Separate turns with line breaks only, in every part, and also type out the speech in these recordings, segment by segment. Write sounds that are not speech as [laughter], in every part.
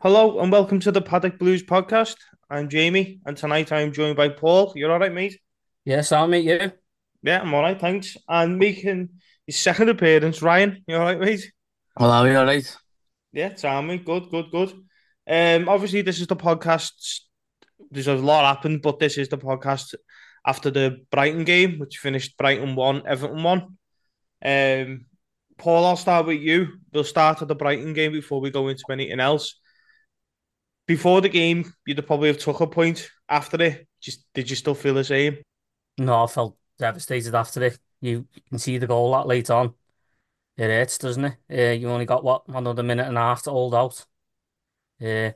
Hello and welcome to the Paddock Blues podcast. I'm Jamie, and tonight I'm joined by Paul. You're all right, mate?
Yes, I'll meet you.
Yeah, I'm all right, thanks. And making his second appearance, Ryan. You all right, mate?
Hello, you alright?
Yeah, Tommy. Good, good, good. Um, obviously, this is the podcast. There's a lot happened, but this is the podcast after the Brighton game, which finished Brighton one, Everton one. Um, Paul, I'll start with you. We'll start at the Brighton game before we go into anything else. Before the game, you'd probably have took a point. After it, just did you still feel the same?
No, I felt devastated after it. You can see the goal that late on. It hurts, doesn't it? Uh, you only got what another minute and a half to hold out. Uh, I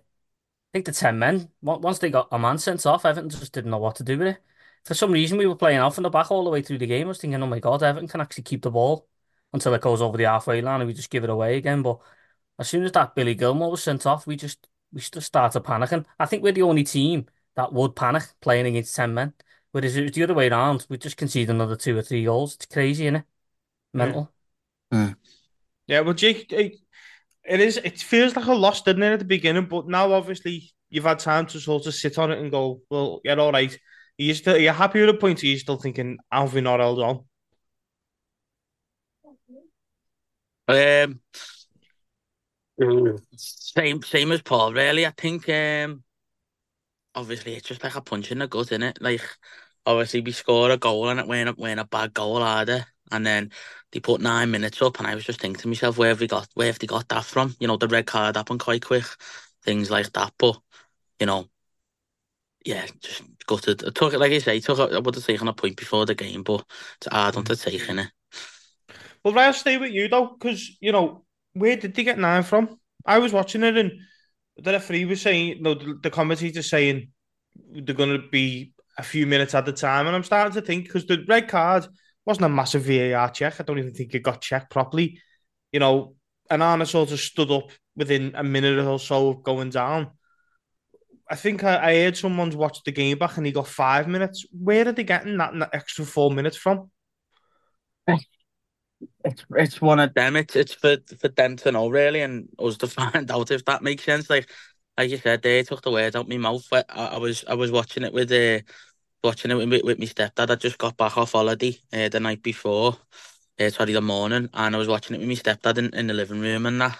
think the ten men once they got a man sent off, Everton just didn't know what to do with it. For some reason, we were playing off from the back all the way through the game. I was thinking, oh my God, Everton can actually keep the ball until it goes over the halfway line and we just give it away again. But as soon as that Billy Gilmour was sent off, we just we should just started panicking. I think we're the only team that would panic playing against ten men. Whereas it was the other way around, we just conceded another two or three goals. It's crazy, isn't it? Mental.
Yeah, well, Jake, it, it is. It feels like a loss, doesn't it, at the beginning? But now, obviously, you've had time to sort of sit on it and go, "Well, yeah, all right." Are you still? Are you happy with the point? Or are you still thinking, "How have we not held on?"
Um, same same as Paul, really. I think um, obviously it's just like a punch in the gut, isn't it? Like obviously we score a goal and it went up, went a bad goal either. And then they put nine minutes up and I was just thinking to myself, where have we got where have they got that from? You know, the red card happened quite quick, things like that. But, you know, yeah, just gutted. I took it like you say, took a, I would have taken a point before the game, but it's hard on to take in it.
Well, I'll stay with you though, because you know where did they get nine from? I was watching it, and the referee was saying, no, the, the commentator saying they're going to be a few minutes at the time, and I'm starting to think because the red card wasn't a massive VAR check. I don't even think it got checked properly. You know, and Anna sort of stood up within a minute or so of going down. I think I, I heard someone's watched the game back and he got five minutes. Where are they getting that, that extra four minutes from?
It's it's one of them. It's it's for for them to know really, and us to [laughs] find out if that makes sense. Like like you said, they took the words out my mouth. I, I was I was watching it with uh, watching it with, with my stepdad. I just got back off holiday uh, the night before, uh, sorry, the morning, and I was watching it with my stepdad in, in the living room and that,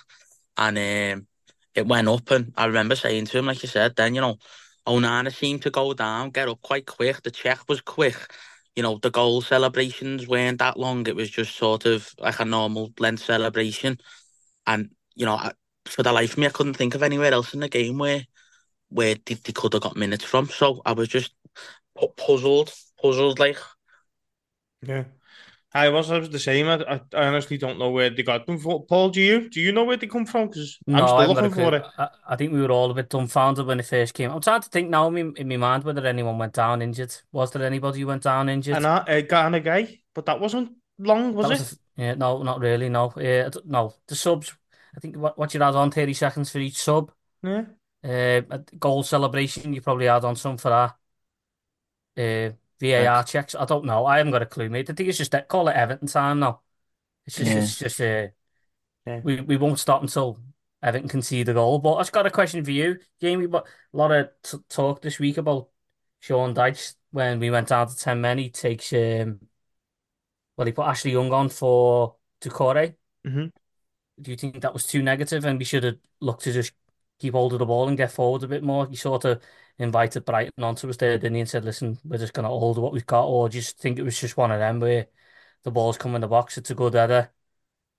and um, it went up, and I remember saying to him, like you said, then you know, Onana seemed to go down, get up quite quick. The check was quick. You know, the goal celebrations weren't that long. It was just sort of like a normal length celebration. And, you know, I, for the life of me, I couldn't think of anywhere else in the game where where they, they could have got minutes from. So I was just puzzled, puzzled like.
Yeah. I was, I was the same. I, I, I honestly don't know where they got them from. Paul, do you? Do you know where they come from? Because I'm
No,
still
I haven't got a
looking for it.
I, I think we were all a bit dumbfounded when it first came. I'm trying to think now in my, in my mind whether anyone went down injured. Was there anybody who went down injured?
And I, uh, Ghana guy, but that wasn't long, was
That
it?
a- yeah, no, not really. No, yeah, I no. The subs. I think what what you had on thirty seconds for each sub.
Yeah.
Uh, a goal celebration. You probably had on some for that. Uh, VAR checks. I don't know. I haven't got a clue, mate. I think it's just that call it Everton time now. It's just
Yeah.
it's just uh,
Yeah.
we we won't stop until Everton can see the goal. But I've got a question for you, Jamie. But a lot of t talk this week about Sean Dyche when we went down to ten men. He takes um, well, he put Ashley Young on for Doucouré.
hmm
Do you think that was too negative and we should have looked to just keep hold of the ball and get forward a bit more? You sort of invited Brighton onto us there, didn't you, and said, listen, we're just going to hold what we've got, or do you just think it was just one of them where the ball's come in the box, it's a good header,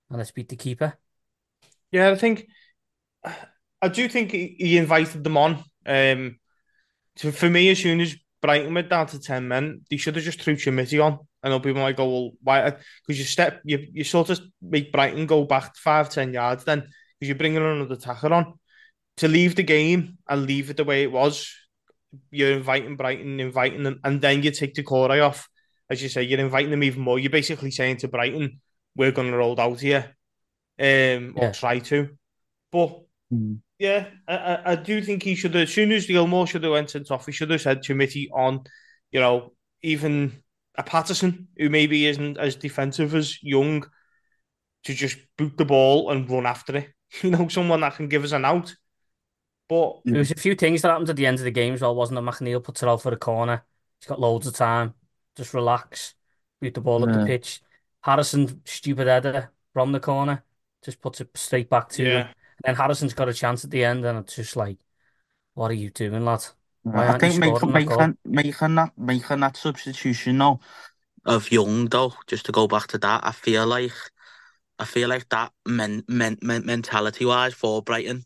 and let's beat the keeper?
Yeah, I think I do think he, he invited them on. Um, so for me, as soon as Brighton went down to ten men, they should have just threw Chermiti on. I know people might go, well, why? Because you step, you you sort of make Brighton go back five, ten yards then, because you're bringing another attacker on. to leave the game and leave it the way it was. You're inviting Brighton, inviting them, and then you take the Corey off. As you say, you're inviting them even more. You're basically saying to Brighton, "We're going to roll out here, um, or
Yeah.
try to." But
Mm.
yeah, I, I, I do think he should have. As soon as Gilmour should have went sent off, he should have said to Mitty on, you know, even a Patterson who maybe isn't as defensive as Young, to just boot the ball and run after it. [laughs] You know, someone that can give us an out. But
There was a few things that happened at the end of the game as well, wasn't it? McNeil puts it out for the corner. He's got loads of time. Just relax. Boot the ball up the pitch. Harrison, stupid header from the corner. Just puts it straight back to him. And then Harrison's got a chance at the end, and it's just like, what are you doing, lad? Why
I
aren't you
think making,
that
making, making that making that substitution now of Young though, just to go back to that, I feel like I feel like that men, men, men mentality wise for Brighton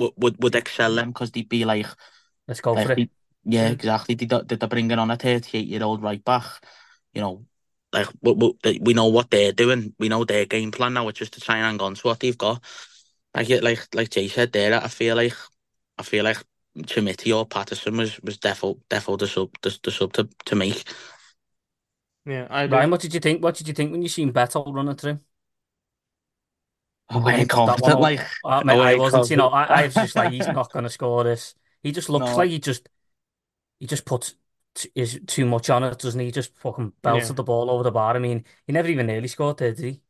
would would, would excel them because they'd be like,
Let's go
like
for it.
they- yeah, exactly. They they're bringing on a thirty eight year old right back, you know. Like we, we, we know what they're doing, we know their game plan now. It's just to try and hang on to what they've got. Like like like Jay said there, I feel like I feel like Chermiti or Patterson was was defo defo the sub the, the sub to, to make.
yeah, I do.
Ryan, what did you think? What did you think when you seen Beto running through?
I
When he that
confident, like
I, mean,
Oh,
I
I
wasn't, you know, I, I was just like, he's [laughs] not going to score this. He just looks
No.
like he just, he just puts t is too much on it, doesn't he? He just fucking belted
Yeah.
the ball over the bar. I mean, he never even nearly scored there, did he?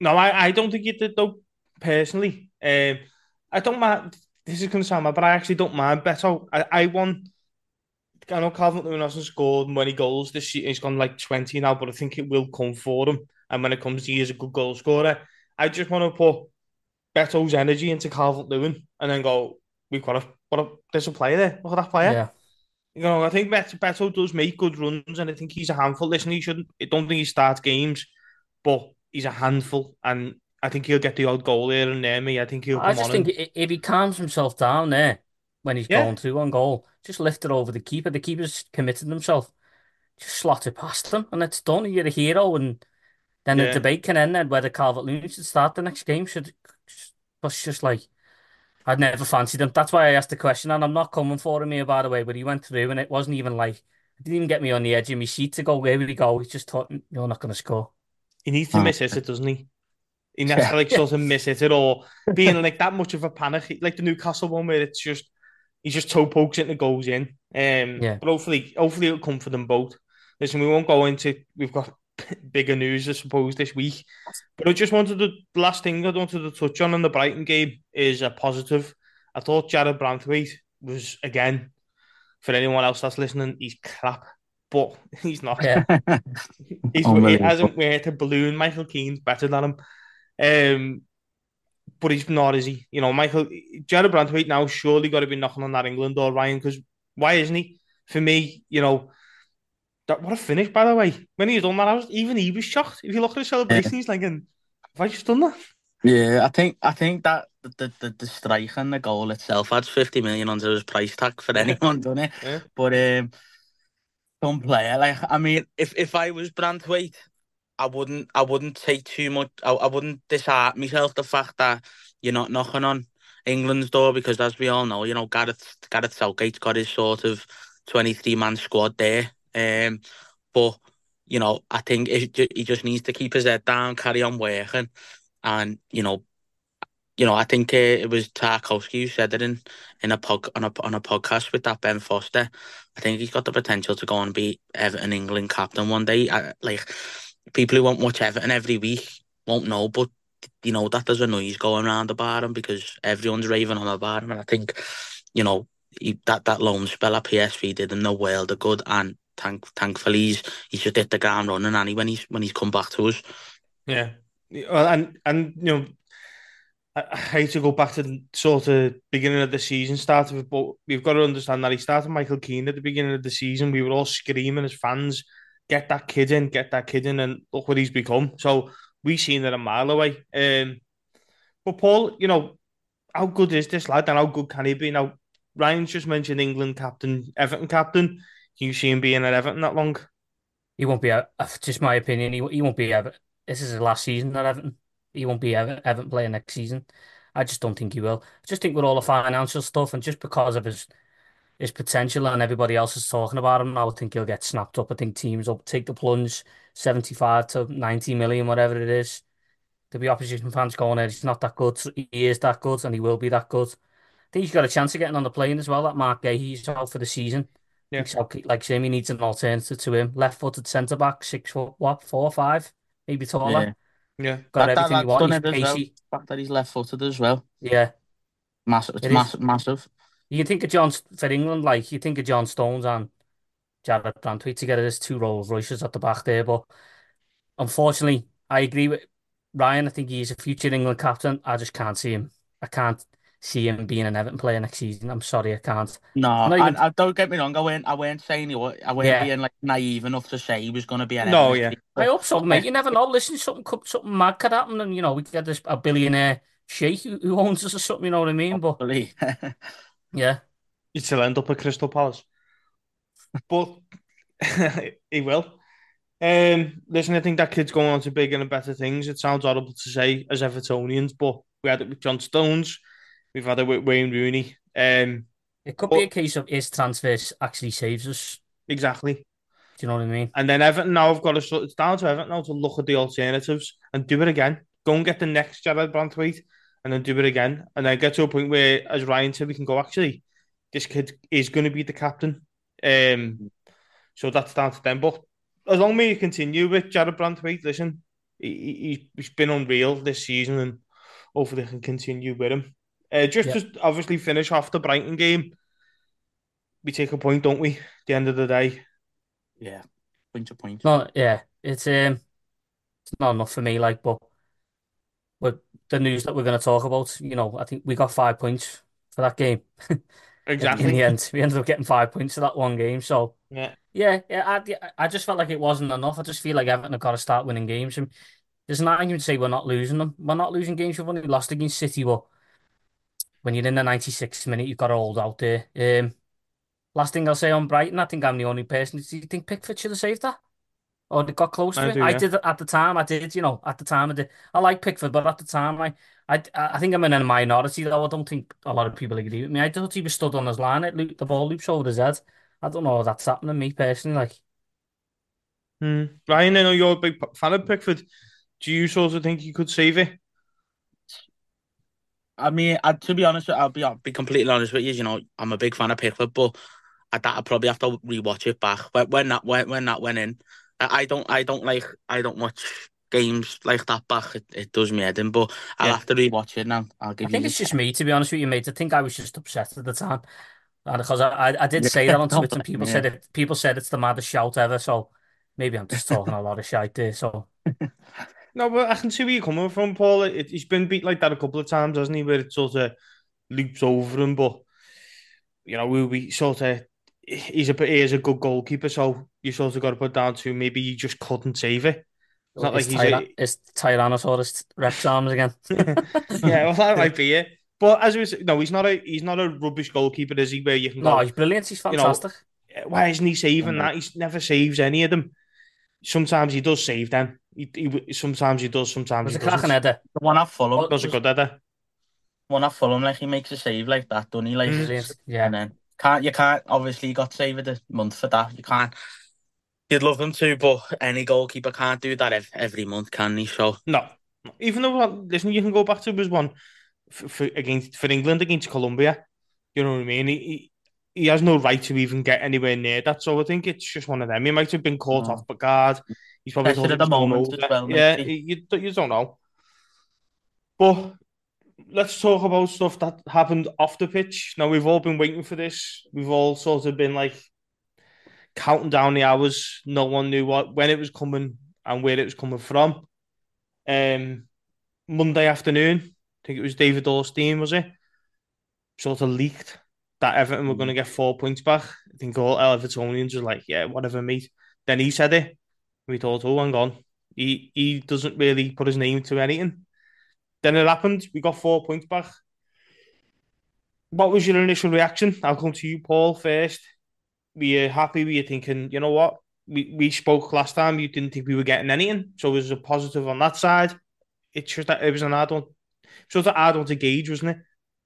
No, I, I don't think he did though. Personally, um, I don't mind. This is going to sound bad, but I actually don't mind Beto. I, I want. I know Calvert Lewin hasn't scored many goals this year. He's gone like 20 now, but I think it will come for him. And when it comes to he is a good goal scorer. I just want to put Beto's energy into Calvert Lewin and then go, we've got a, what a, there's a player there. Look at that player.
Yeah.
You know, I think Beto, Beto does make good runs and I think he's a handful. Listen, he shouldn't, I don't think he starts games, but he's a handful and I think he'll get the odd goal here and there. Me, I think he'll
I just think
and,
if he calms himself down there when he's
Yeah.
gone through on goal, just lift it over the keeper. The keeper's committed himself. Just slot it past them, and it's done. You're a hero. And then the
Yeah.
debate can end then whether Calvert Lewin should start the next game. Should, it's just like, I'd never fancied him. That's why I asked the question. And I'm not coming for him here, by the way, but he went through and it wasn't even like, it didn't even get me on the edge of my seat to go, where would he go? He just thought, you're not going to score.
he needs to
Oh.
miss hit it, doesn't he? He needs
Yeah.
to like [laughs] sort of miss hit it or being like that much of a panic, like the Newcastle one where it's just he just toe pokes it and it goes in. Um,
Yeah.
but hopefully, hopefully it'll come for them both. Listen, we won't go into. We've got bigger news, I suppose, this week. But I just wanted to. The last thing I wanted to touch on in the Brighton game is a positive. I thought Jared Branthwaite was again. For anyone else that's listening, he's crap, but [laughs] he's not.
Yeah. [laughs]
He's, he hasn't worked a balloon. Michael Keane's better than him. Um, but he's not, is he? You know, Michael Jared Branthwaite now surely got to be knocking on that England door, Ryan, because why isn't he? For me, you know, that what a finish, by the way. When he done that, I was even he was shocked. If you look at the celebration, he's like, have I just done that?
Yeah, I think I think that the the, the strike and the goal itself adds fifty million under his price tag for anyone, doesn't it?
Yeah.
But um, some player like I mean, if if I was Branthwaite, I wouldn't I wouldn't take too much. I, I wouldn't disheart myself the fact that you're not knocking on England's door because, as we all know, you know Gareth Gareth Southgate's got his sort of twenty three man squad there. Um, but you know, I think he just needs to keep his head down, carry on working, and you know, you know, I think uh, it was Tarkowski who said it in in a pod on a on a podcast with that Ben Foster. I think he's got the potential to go and be Everton England captain one day. I, like people who won't watch Everton every week won't know, but you know that there's a noise going around about him because everyone's raving on about him, and I think you know he, that that loan spell at PSV did him the world of good, and thank thankfully he's he's just hit the ground running, and he when he's when he's come back to us.
Yeah. Well, and and you know, I, I hate to go back to the sort of beginning of the season start of it, but we've got to understand that he started Michael Keane at the beginning of the season. We were all screaming as fans, get that kid in, get that kid in, and look what he's become. So we seen it a mile away. Um, but Paul, you know, how good is this lad, and how good can he be? Now, Ryan's just mentioned England captain, Everton captain. You see him being at Everton that long?
He won't be, that's just my opinion. He, he won't be Everton. This is his last season at Everton. He won't be Everton, Everton next season. I just don't think he will. I just think with all the financial stuff and just because of his his potential and everybody else is talking about him I would think he'll get snapped up. I think teams will take the plunge, 75 to 90 million, whatever it is. There'll be opposition fans going there. He's not that good. He is that good and he will be that good. I think he's got a chance of getting on the plane as well. That Marc Guéhi, he's out for the season.
Yeah.
So, like Jamie needs an alternative to him. Left-footed centre back, six foot, what, four, or five, maybe taller.
Yeah.
Yeah.
Got
That, that
everything
lad's
you want.
done
He's
it as well.
pacey.
The fact that he's left footed as well.
Yeah.
Massive. It's
It is.
massive. Massive.
You think of John for England, like you think of John Stones and Jared Branthwaite together as two Rolls Royces at the back there. But unfortunately, I agree with Ryan. I think he's a future England captain. I just can't see him. I can't see him being an Everton player next season. I'm sorry, I can't.
No,
Not
I, I don't get me wrong. I weren't. I weren't saying he was. I weren't
Yeah.
being like naive enough to say he was going to be an.
No,
Everton
yeah.
keeper.
I hope so, mate. You never know. Listen, something could, something mad could happen, and you know we could get this a billionaire sheikh who, who owns us or something. You know what I mean? But [laughs] yeah,
He'd still end up at Crystal Palace. But [laughs] he will. Um, listen, I think that kid's going on to bigger and better things. It sounds horrible to say as Evertonians, but we had it with John Stones. We've had it with Wayne Rooney. Um,
it could
But-
be a case of his transfers actually saves us.
exactly.
Do you know what I mean?
And then Everton now have got to, it's down to Everton now to look at the alternatives and do it again. Go and get the next Jared Branthwaite and then do it again. And then get to a point where, as Ryan said, we can go, actually, this kid is going to be the captain. Um, so that's down to them. But as long as you continue with Jared Branthwaite, listen, he, he, he's been unreal this season and hopefully they can continue with him. Uh, just
Yeah.
to obviously finish off the Brighton game, we take a point, don't we? At the end of the day.
yeah. Point to point.
No, yeah, it's um, it's not enough for me. Like, but with the news that we're going to talk about, you know, I think we got five points for that game. [laughs]
Exactly.
In the end, we ended up getting five points for that one game. So
Yeah.
yeah, yeah, I, I just felt like it wasn't enough. I just feel like Everton have got to start winning games. And there's not argument to say we're not losing them. We're not losing games. We've only lost against City, but when you're in the 96th minute, you've got to hold out there. Um, last thing I'll say on Brighton, I think I'm the only person. Do you think Pickford should have saved that? Or they got close to
I
it?
do,
I did at the time. I did, you know, at the time I did. I like Pickford, but at the time, I, I, I think I'm in a minority though. I don't think a lot of people agree with me. I thought he was stood on his line. It looped, the ball loops over his head. I don't know if that's happening to me personally. Like,
Hmm. Ryan, I know you're a big fan of Pickford. Do you sort of think you could save it?
I mean, I, to be honest, I'll be I'll be completely honest with you. You know, I'm a big fan of Pickford, but I that I probably have to rewatch it back. When when that when, when that went in, I, I don't I don't like I don't watch games like that back. It, it does me head in, but I'll
Yeah.
have to rewatch it now. I'll give.
I think
you.
it's just me, to be honest with you, mate. I think I was just upset at the time. And because I, I, I did say that on Twitter, and people
me,
said it. People said it's the maddest shout ever. So maybe I'm just talking a lot of shit there. So [laughs]
No, but I can see where you're coming from, Paul. It, he's been beat like that a couple of times, hasn't he? Where it sort of loops over him, but you know, we, we sort of he's a he is a good goalkeeper, so you sort of got to put down to maybe he just couldn't save it. It's not like
it's,
he's
tyra-
a,
it's Tyrannosaurus Rex arms again. [laughs]
yeah, well that might be it. But as we said, no, he's not a he's not a rubbish goalkeeper, is he? Where you can
No,
go,
he's brilliant. He's
You know,
fantastic.
why isn't he saving
Mhm.
that? He never saves any of them. Sometimes he does save them. He, he sometimes he does. Sometimes
was
he
a cracking header.
The one at Fulham,
Does a good header.
one at Fulham, like he makes a save like that, doesn't he? Like,
Mm.
Brilliant. Yeah.
and then can't you can't obviously you got saved a month for that. You can't. You'd love them to, but any goalkeeper can't do that ev- every month, can he? So
No, even though listen, you can go back to his one for, for against for England against Colombia. You know what I mean? He, he has no right to even get anywhere near that. So I think it's just one of them. He might have been caught
No.
off the guard. He's probably
at the moment well,
yeah, you, you you don't know. But let's talk about stuff that happened off the pitch. Now we've all been waiting for this. We've all sort of been like counting down the hours. No one knew what when it was coming and where it was coming from. Um, Monday afternoon, I think it was David Ornstein, was it? Sort of leaked that Everton were going to mm. get four points back. I think all Evertonians were like, yeah, whatever, mate. Then he said it. We thought, oh, hang on. He he doesn't really put his name to anything. Then it happened. We got four points back. What was your initial reaction? I'll come to you, Paul, first. Were you happy? Were you thinking, you know what? We, we spoke last time. You didn't think we were getting anything. So it was a positive on that side. It's just that it was an hard one. sort an hard one to gauge, wasn't it?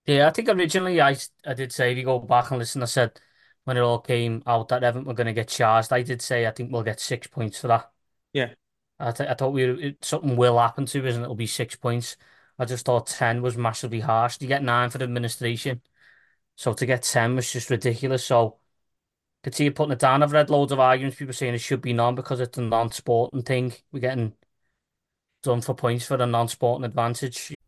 Yeah, I think originally I I did say if you go back and listen, I said when it all came out that Everton were going to get charged. I did say I think we'll get six points for that.
Yeah.
I, th I thought we it, something will happen to us and it'll be six points. I just thought ten was massively harsh. You get nine for the administration, so to get ten was just ridiculous. So could see you putting it down. I've read loads of arguments, people saying it should be none because it's a non-sporting thing. We're getting done for points for a non-sporting advantage.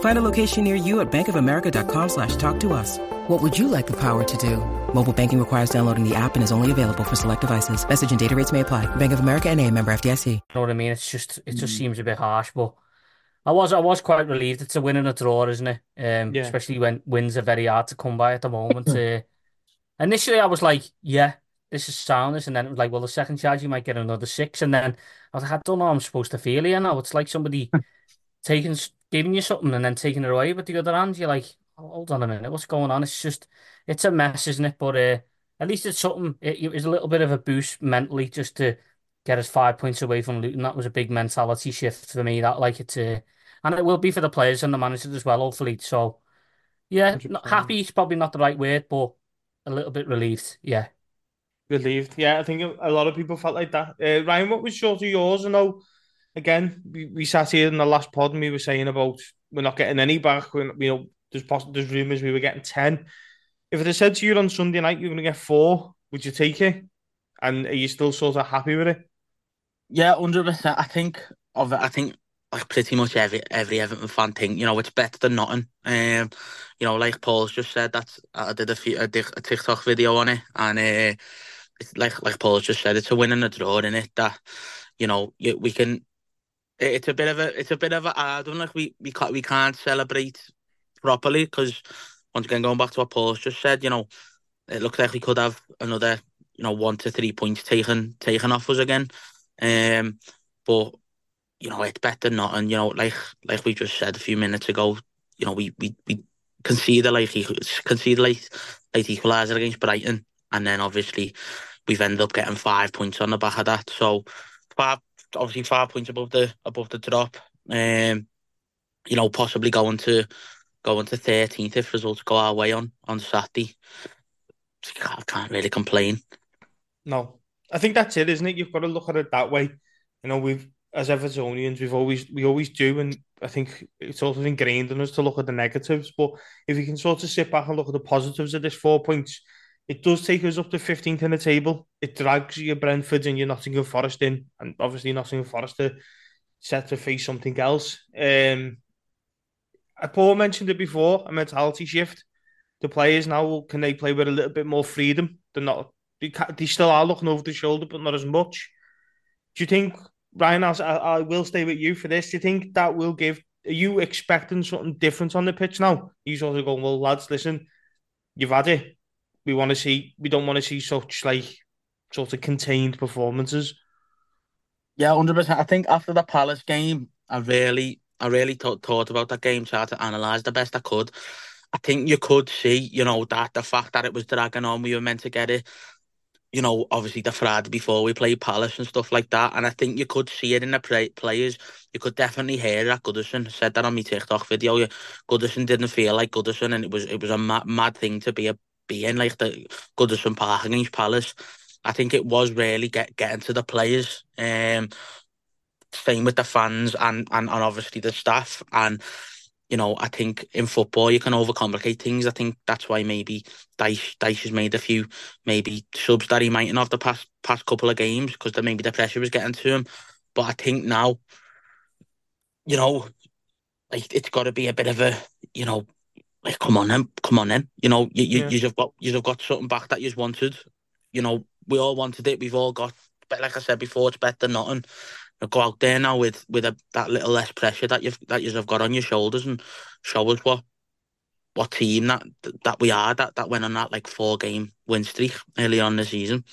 Find a location near you at bankofamerica.com slash talk to us. What would you like the power to do? Mobile banking requires downloading the app and is only available for select devices. Message and data rates may apply. Bank of America and a member FDIC.
You know what I mean? It's just it just seems a bit harsh, but I was I was quite relieved. It's a win and a draw, isn't it? Um,
Yeah.
especially when wins are very hard to come by at the moment. [laughs] uh, initially, I was like, yeah, this is soundness, and then it was like, well, the second charge you might get another six, and then I was like, I don't know, how I'm supposed to feel here now. It's like somebody [laughs] taking giving you something and then taking it away with the other hand. You're like, "Oh, hold on a minute, what's going on? It's just it's a mess, isn't it? But uh, at least it's something. It, it was a little bit of a boost mentally just to get us five points away from Luton. That was a big mentality shift for me. That like it, uh, and it will be for the players and the managers as well, hopefully. So yeah, not happy is probably not the right word, but a little bit relieved. Yeah.
Relieved. Yeah, I think a lot of people felt like that. Uh, Ryan, what was sort of yours? I know, again, we, we sat here in the last pod and we were saying about we're not getting any back. We're, you know, there's poss- there's rumours we were getting 10. If it had said to you on Sunday night you're going to get four, would you take it? And are you still sort of happy with it?
Yeah, hundred percent. I think of. I think like pretty much every every Everton fan think you know it's better than nothing. Um, you know, like Paul's just said, that's I did a few a TikTok video on it, and uh, it's like like Paul's just said, it's a win and a draw in it. That you know you, we can. It- It's a bit of a it's a bit of a hard one. Like we we can't we can't celebrate properly because once again going back to what Paul's just said, you know, it looks like we could have another you know one to three points taken taken off us again. Um, but you know, it's better not. And you know, like like we just said a few minutes ago, you know, we we we conceded like conceded like like equaliser against Brighton, and then obviously we've ended up getting five points on the back of that. So five, obviously five points above the above the drop. Um, you know, possibly going to going to thirteenth if results go our way on on Saturday. I can't really complain.
No, I think that's it, isn't it? You've got to look at it that way. You know, we've as Evertonians, we've always we always do, and I think it's sort of ingrained in us to look at the negatives. But if you can sort of sit back and look at the positives of this four points, it does take us up to fifteenth in the table. It drags your Brentford and your Nottingham Forest in, and obviously Nottingham Forest are set to face something else. Um, Paul mentioned it before, a mentality shift. The players now can they play with a little bit more freedom? They're not they, they still are looking over the shoulder, but not as much. Do you think, Ryan? I, I will stay with you for this. Do you think that will give? Are you expecting something different on the pitch now? You sort of going, well, lads, listen, you've had it. We want to see. We don't want to see such like sort of contained performances.
Yeah, hundred percent. I think after the Palace game, I really, I really thought thought about that game, tried to analyse the best I could. I think you could see, you know, that the fact that it was dragging on, we were meant to get it. You know, obviously the Friday before we played Palace and stuff like that, and I think you could see it in the play- players. You could definitely hear that Goodison said that on my TikTok video. Goodison didn't feel like Goodison, and it was it was a mad, mad thing to be a be in like the Goodison Park against Palace. I think it was really get getting to the players. Um, same with the fans and, and, and obviously the staff. And, you know, I think in football you can overcomplicate things. I think that's why maybe Dyche, Dyche has made a few maybe subs that he mightn't have the past past couple of games because maybe the pressure was getting to him. But I think now, you know, like it's got to be a bit of a, you know, like come on then, come on then. You know, you you
Yeah.
you've got you've got something back that you've wanted. You know, we all wanted it. We've all got. But like I said before, it's better than nothing. Now Go out there now with with a, that little less pressure that you've that you've got on your shoulders and show us what what team that that we are that that went on that like four game win streak early on the season.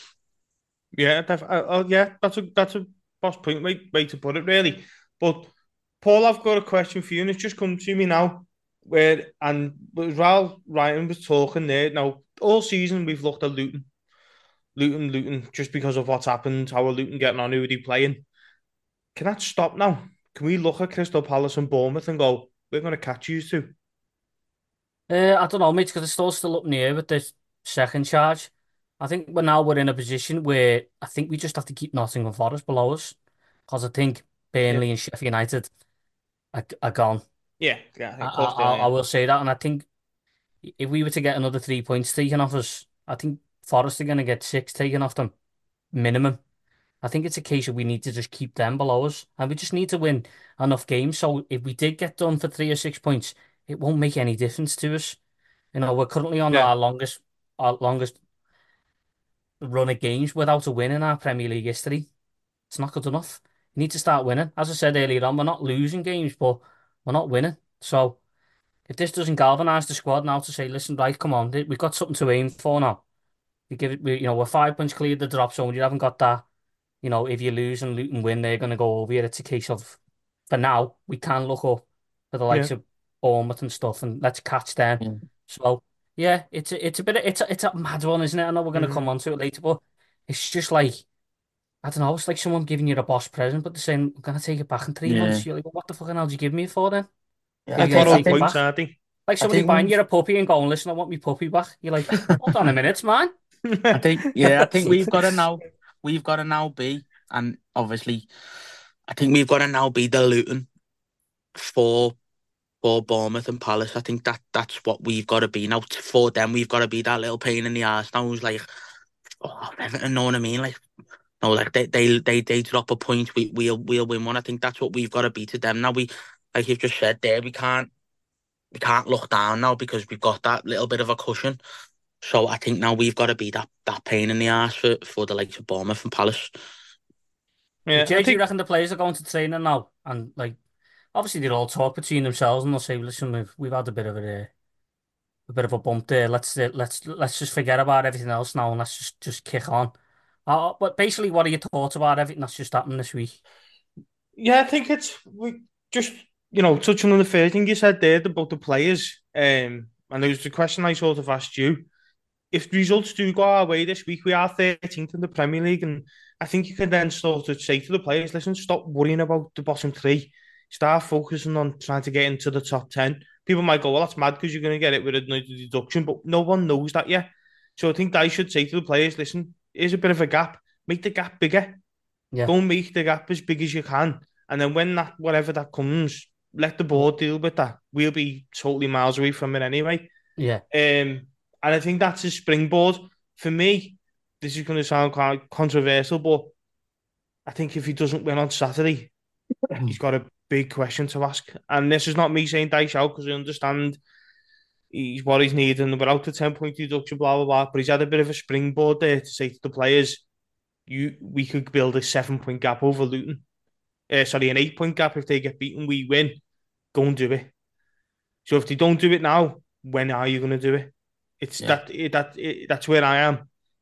Yeah, def- uh, oh yeah, that's a that's a boss point way, way to put it, really. But Paul, I've got a question for you, and it's just come to me now. Where and while Ryan was talking there, now all season we've looked at Luton, Luton, Luton, just because of what's happened. How are Luton getting on? Who are they playing? Can that stop now? Can we look at Crystal Palace and Bournemouth and go, we're going to catch you two?
Uh, I don't know, mate, because it's still still up in the air with the second charge. I think we're now we're in a position where I think we just have to keep Nottingham Forest below us, because I think Burnley and Sheffield United are, are gone.
Yeah, yeah,
I. I, I, I will say that, and I think if we were to get another three points taken off us, I think Forest are going to get six taken off them, minimum. I think it's a case of we need to just keep them below us, and we just need to win enough games. So if we did get done for three or six points, it won't make any difference to us. You know, we're currently on
Yeah.
our longest, our longest run of games without a win in our Premier League history. It's not good enough. You need to start winning. As I said earlier on, we're not losing games, but we're not winning. So if this doesn't galvanise the squad now to say, listen, right, come on, we've got something to aim for now. You give it, we, you know, we're five points clear of the drop zone. You haven't got that. You know, if you lose and Luton win, they're going to go over you. It's a case of, for now, we can look up for the likes
Yeah.
of Bournemouth and stuff, and let's catch them.
Mm.
So yeah, it's a, it's a bit, of, it's a, it's a mad one, isn't it? I know we're going to
Mhm.
come on to it later, but it's just like, I don't know, it's like someone giving you a boss present, but they're saying, I'm going to take it back in three
Yeah.
months. You're like, well, what the fucking hell did you give me it for then?
Yeah,
Yeah,
I
That's
yeah,
what
I
all
take
points
back.
are, they?
Like somebody
think
buying you a puppy and going, listen, I want my puppy back. You're like, [laughs] hold on a minute, man.
I think yeah, I think we've got to [laughs] now we've got to now be and obviously I think we've got to now be the Luton for for Bournemouth and Palace. I think that that's what we've got to be now. For them, we've got to be that little pain in the ass now. Who's like, oh, you know what I mean? Like, no, like they they they, they drop a point, we we'll we'll win one. I think that's what we've got to be to them now. We like you've just said there, we can't we can't look down now because we've got that little bit of a cushion. So I think now we've got to be that, that pain in the ass for, for the likes of Bournemouth and Palace.
Yeah, I
Jay, do you reckon the players are going to training now? And like, obviously they'll all talk between themselves and they'll say, "Listen, we've we've had a bit of a a bit of a bump there. Let's uh, let's let's just forget about everything else now and let's just just kick on." Uh, but basically, what are your thoughts about everything that's just happened this week?
Yeah, I think it's we just you know touching on the first thing you said there about the players. Um, and there was the question I sort of asked you: if results do go our way this week, we are thirteenth in the Premier League, and I think you can then sort of say to the players, "Listen, stop worrying about the bottom three. Start focusing on trying to get into the top ten. People might go, "Well, that's mad because you're going to get it with a deduction," but no one knows that yet. So I think I should say to the players, "Listen, here's a bit of a gap. Make the gap bigger."
Yeah.
Go make the gap as big as you can. And then when that whatever that comes, let the board deal with that. We'll be totally miles away from it anyway.
Yeah,
Um, and I think that's a springboard. For me, this is going to sound quite controversial, but I think if he doesn't win on Saturday, [clears throat] he's got a big question to ask. And this is not me saying Dyche out because I understand he's what he's needing without the 10 point deduction, blah, blah, blah. But he's had a bit of a springboard there to say to the players, you we could build a seven point gap over Luton. Uh, sorry, an eight point gap if they get beaten, we win. Go and do it. So if they don't do it now, when are you going to do it? It's
Yeah.
that it, that it, that's where I am.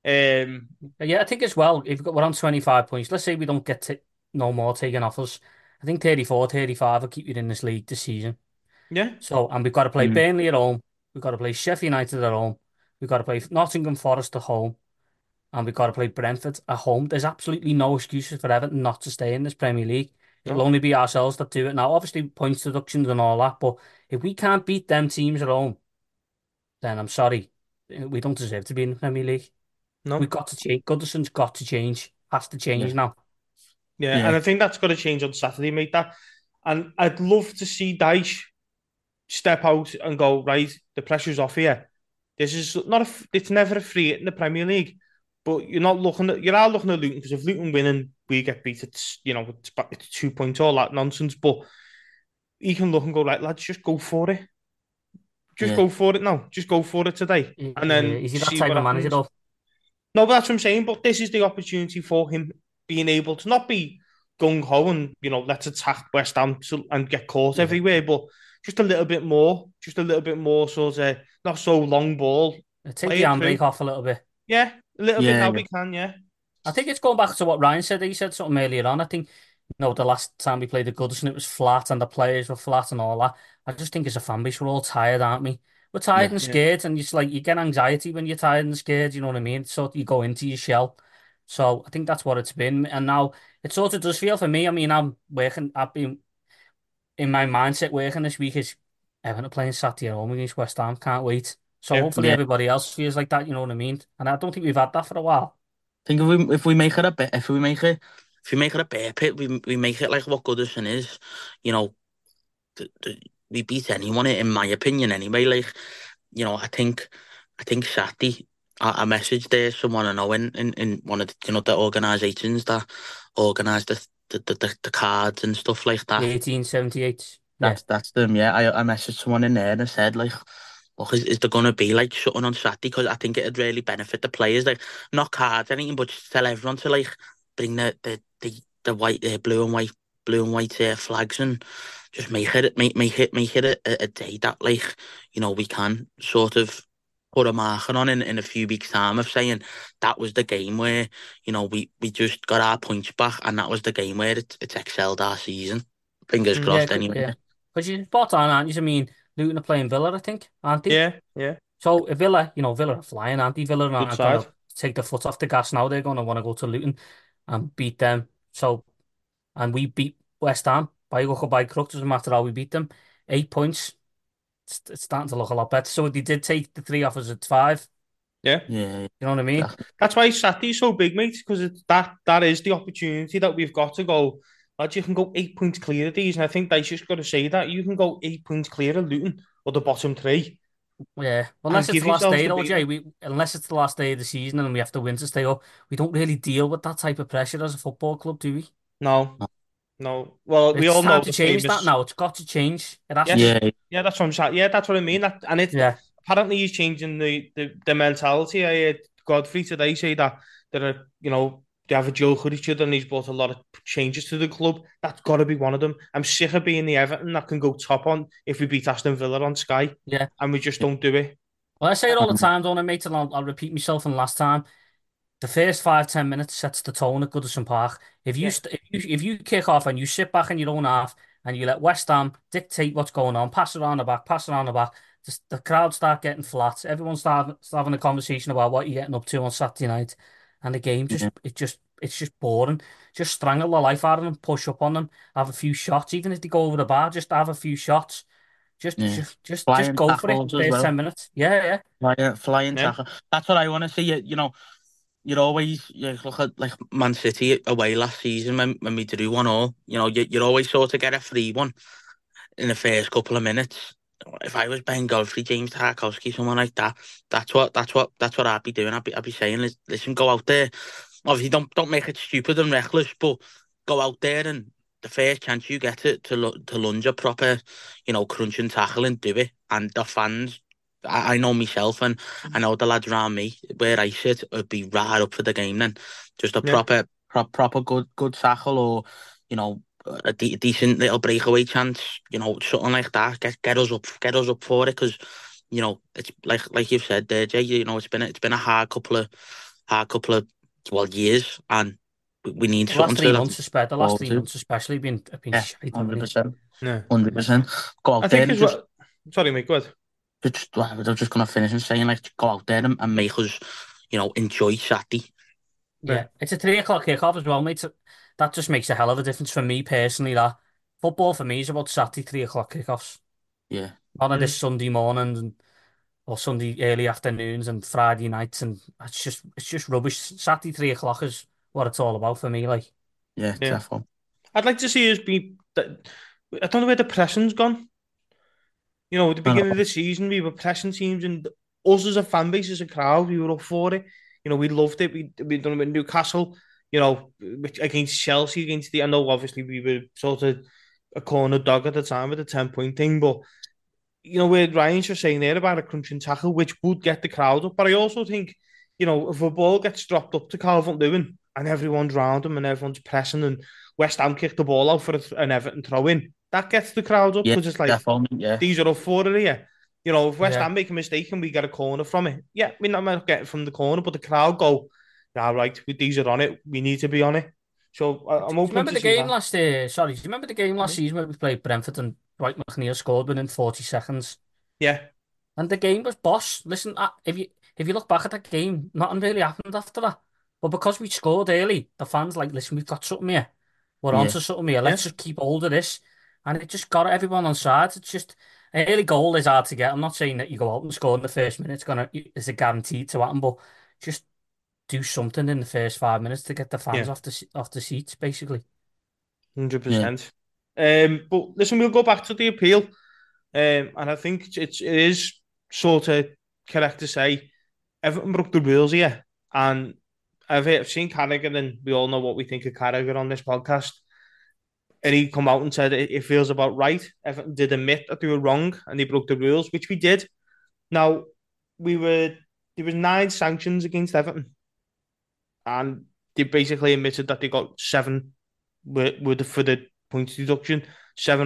Um,
yeah. I think as well. If we've got- we're on twenty five points, let's say we don't get to, no more taken off us. I think 34, 35 will keep you in this league this season.
yeah,
So, and we've got to play
Mm.
Burnley at home. We've got to play Sheffield United at home. We've got to play Nottingham Forest at home. And we've got to play Brentford at home. There's absolutely no excuses for Everton not to stay in this Premier League. It'll only be ourselves that do it now. Obviously, points deductions and all that. But if we can't beat them teams at home, then I'm sorry. We don't deserve to be in the Premier League.
no,
We've got to change. Goodison's got to change. Has to change
Yeah.
now.
yeah,
Yeah.
and I think that's got to change on Saturday, mate. That, and I'd love to see Dyche step out and go right. The pressure's off here. This is not a. It's never a free hit in the Premier League, but you're not looking at. You are looking at Luton because if Luton win and we get beat. It's you know it's, it's two points all that nonsense. But he can look and go right, lads, just go for it. Just
Yeah.
go for it now. Just go for it today, and then
Uh, is he that type of manager though?
No, but that's what I'm saying. But this is the opportunity for him being able to not be gung ho and you know let's attack West Ham to, and get caught
Yeah.
everywhere, but just a little bit more, just a little bit more sort of not so long ball.
Uh, Take
Play
the
it
handbrake
through.
off a little bit.
Yeah, a little bit
Yeah,
now
yeah.
we can. Yeah,
I think it's going back to what Ryan said. He said something earlier on. I think, you know, the last time we played the Goodison, it was flat and the players were flat and all that. I just think as a fan base, we're all tired, aren't we? We're tired
Yeah.
and scared, and it's like you get anxiety when you're tired and scared. You know what I mean? So you go into your shell. So I think that's what it's been. And now it sort of does feel for me. I mean, I'm working. I've been in my mindset working this week is Everton are playing Saturday at home against West Ham. Can't wait. So hopefully everybody else feels like that. You know what I mean? And I don't think we've had that for a while.
I think if we if we make it a bit if we make it if we make it a bear pit, we we make it like what Goodison is. You know, th th we beat anyone in my opinion anyway. Like, you know, I think I think Saturday. I, I messaged there someone I know in, in, in one of the, you know the organisations that organised the the, the the cards and stuff like that.
1878. Yeah.
That's that's them. Yeah, I I messaged someone in there and I said like, look, is, is there gonna be like something on Saturday? Because I think it'd really benefit the players. Like, not cards anything, but just tell everyone to like bring the the the, the white, uh, blue and white, blue and white uh, flags and just make it make make it make it a, a day that like you know we can sort of put a marker on in, in a few weeks time of saying that was the game where you know we we just got our points back and that was the game where it, it's excelled our season. Fingers
Mm,
crossed.
yeah,
anyway.
Yeah. Because you're spot on, aren't you? I mean, Luton are playing Villa, I think, aren't they?
Yeah, yeah.
So if Villa, you know, Villa are flying, aren't they? Villa aren't going to take the foot off the gas now. They're going to want to go to Luton and beat them. So, and we beat West Ham by hook or by crook. Doesn't matter how we beat them. Eight points. It's, it's starting to look a lot better. So they did take the three offers at five.
Yeah.
Yeah,
You know what I mean?
Yeah.
That's why Saturday's so big, mate, because that that is the opportunity that we've got to go. Lads, you can go eight points clear of these, and I think they just got to say that you can go eight points clear of Luton or the bottom three.
Yeah. Unless it's the last day,
the
though. Jay. We unless it's the last day of the season and we have to win to stay up, we don't really deal with that type of pressure as a football club, do we?
No, no. Well, we
It's
all
time
know
to change
famous-
that now. It's got to change. It has
Yeah.
to.
yeah,
Yeah, that's what I'm saying. Yeah, that's what I mean. That and it's
Yeah.
apparently he's changing the, the, the mentality. I heard Godfrey today say that there are, uh, you know, they have a joke with each other and he's brought a lot of changes to the club. That's got to be one of them. I'm sick of being the Everton that can go top on if we beat Aston Villa on Sky.
Yeah.
And we just don't do it.
Well, I say it all the time, don't I, mate? And I'll, I'll repeat myself from last time. The first five, ten minutes sets the tone at Goodison Park. If you,
Yeah.
st- if you if you kick off and you sit back in your own half and you let West Ham dictate what's going on, pass it around the back, pass it around the back, just the crowd start getting flat. Everyone start, start having a conversation about what you're getting up to on Saturday night, and the game just
Yeah.
it just it's just boring. Just strangle the life out of them, push up on them, have a few shots, even if they go over the bar, just have a few shots. Just
Yeah.
just just, just go for it.
well.
ten minutes. Yeah, yeah.
flying, flying
Yeah.
tackle. That's what I want to see. You know, you're always you look at like Man City away last season when when we drew one all. You know, you you always sort of get a free one in the first couple of minutes. If I was Ben Godfrey, James Tarkowski, someone like that, that's what that's what that's what I'd be doing. I'd be I'd be saying, "Lis- listen, go out there. Obviously, don't don't make it stupid and reckless, but go out there and the first chance you get to lu- to lunge a proper, you know, crunch and tackle and do it. And the fans, I, I know myself and I mm-hmm. know the lads around me where I sit would be right up for the game. Then just a
Yeah.
proper pro- proper good good tackle or you know a de- decent little breakaway chance, you know, something like that. Get get us up, get us up for it, because you know it's like like you've said there, Jay. You know, it's been a, it's been a hard couple of hard couple of well years, and we, we need
The last
something
three
to
months, especially the last three
to.
months, especially been have been
Yeah,
shite, haven't
hundred
they?
percent,
Yeah.
hundred percent. Go out
I
there
think
and just,
well. Sorry, mate, go ahead.
just just, I was just gonna finish and saying, like, go out there and, and make us, you know, enjoy Saturday.
Yeah. yeah, it's a three o'clock kickoff as well, mate. That just makes a hell of a difference for me personally. That football for me is about Saturday three o'clock kickoffs.
Yeah,
not
mm. Mm-hmm.
this Sunday morning and or Sunday early afternoons and Friday nights, and it's just it's just rubbish. Saturday three o'clock is what it's all about for me. Like,
yeah,
yeah.
definitely.
I'd like to see us be. I don't know where the pressing's gone. You know, at the
uh-huh.
beginning of the season, we were pressing teams, and us as a fan base, as a crowd, we were up for it. You know, we loved it. We we done it with Newcastle. You know, against Chelsea, against the. I know, obviously, we were sort of a corner dog at the time with the ten point thing, but you know, where Ryan's just saying there about a crunching tackle, which would get the crowd up. But I also think, you know, if a ball gets dropped up to Calvert Lewin and everyone's round him and everyone's pressing and West Ham kick the ball out for an Everton throw in, that gets the crowd up
Yeah,
because it's like
definitely. Yeah,
these are up for it here. You know, if West
Yeah.
Ham make a mistake and we get a corner from it, yeah, we not might not get it from the corner, but the crowd go, yeah, right, these are on it. We need to be on it. So I, am open.
remember
the
game
that.
last? Uh, sorry, do you remember the game last season where we played Brentford and Dwight McNeil scored within 40 seconds?
Yeah.
And the game was boss. Listen, uh, if you if you look back at that game, nothing really happened after that. But because we scored early, the fans like, listen, we've got something here. We're yeah. onto something here. Let's yeah. just keep hold of this. And it just got everyone on side. It's just an early goal is hard to get. I'm not saying that you go out and score in the first minute. It's gonna it's a guarantee to happen, but just do something in the first five minutes to get the fans yeah. off the off the seats, basically.
Hundred percent. Um, but listen, we'll go back to the appeal, um, and I think it's it is sort of correct to say Everton broke the rules here, and I've, I've seen Carragher, and we all know what we think of Carragher on this podcast. And he come out and said it, it feels about right. Everton did admit that they were wrong and they broke the rules, which we did. Now we were there was nine sanctions against Everton, and they basically admitted that they got seven with, with for the points deduction, seven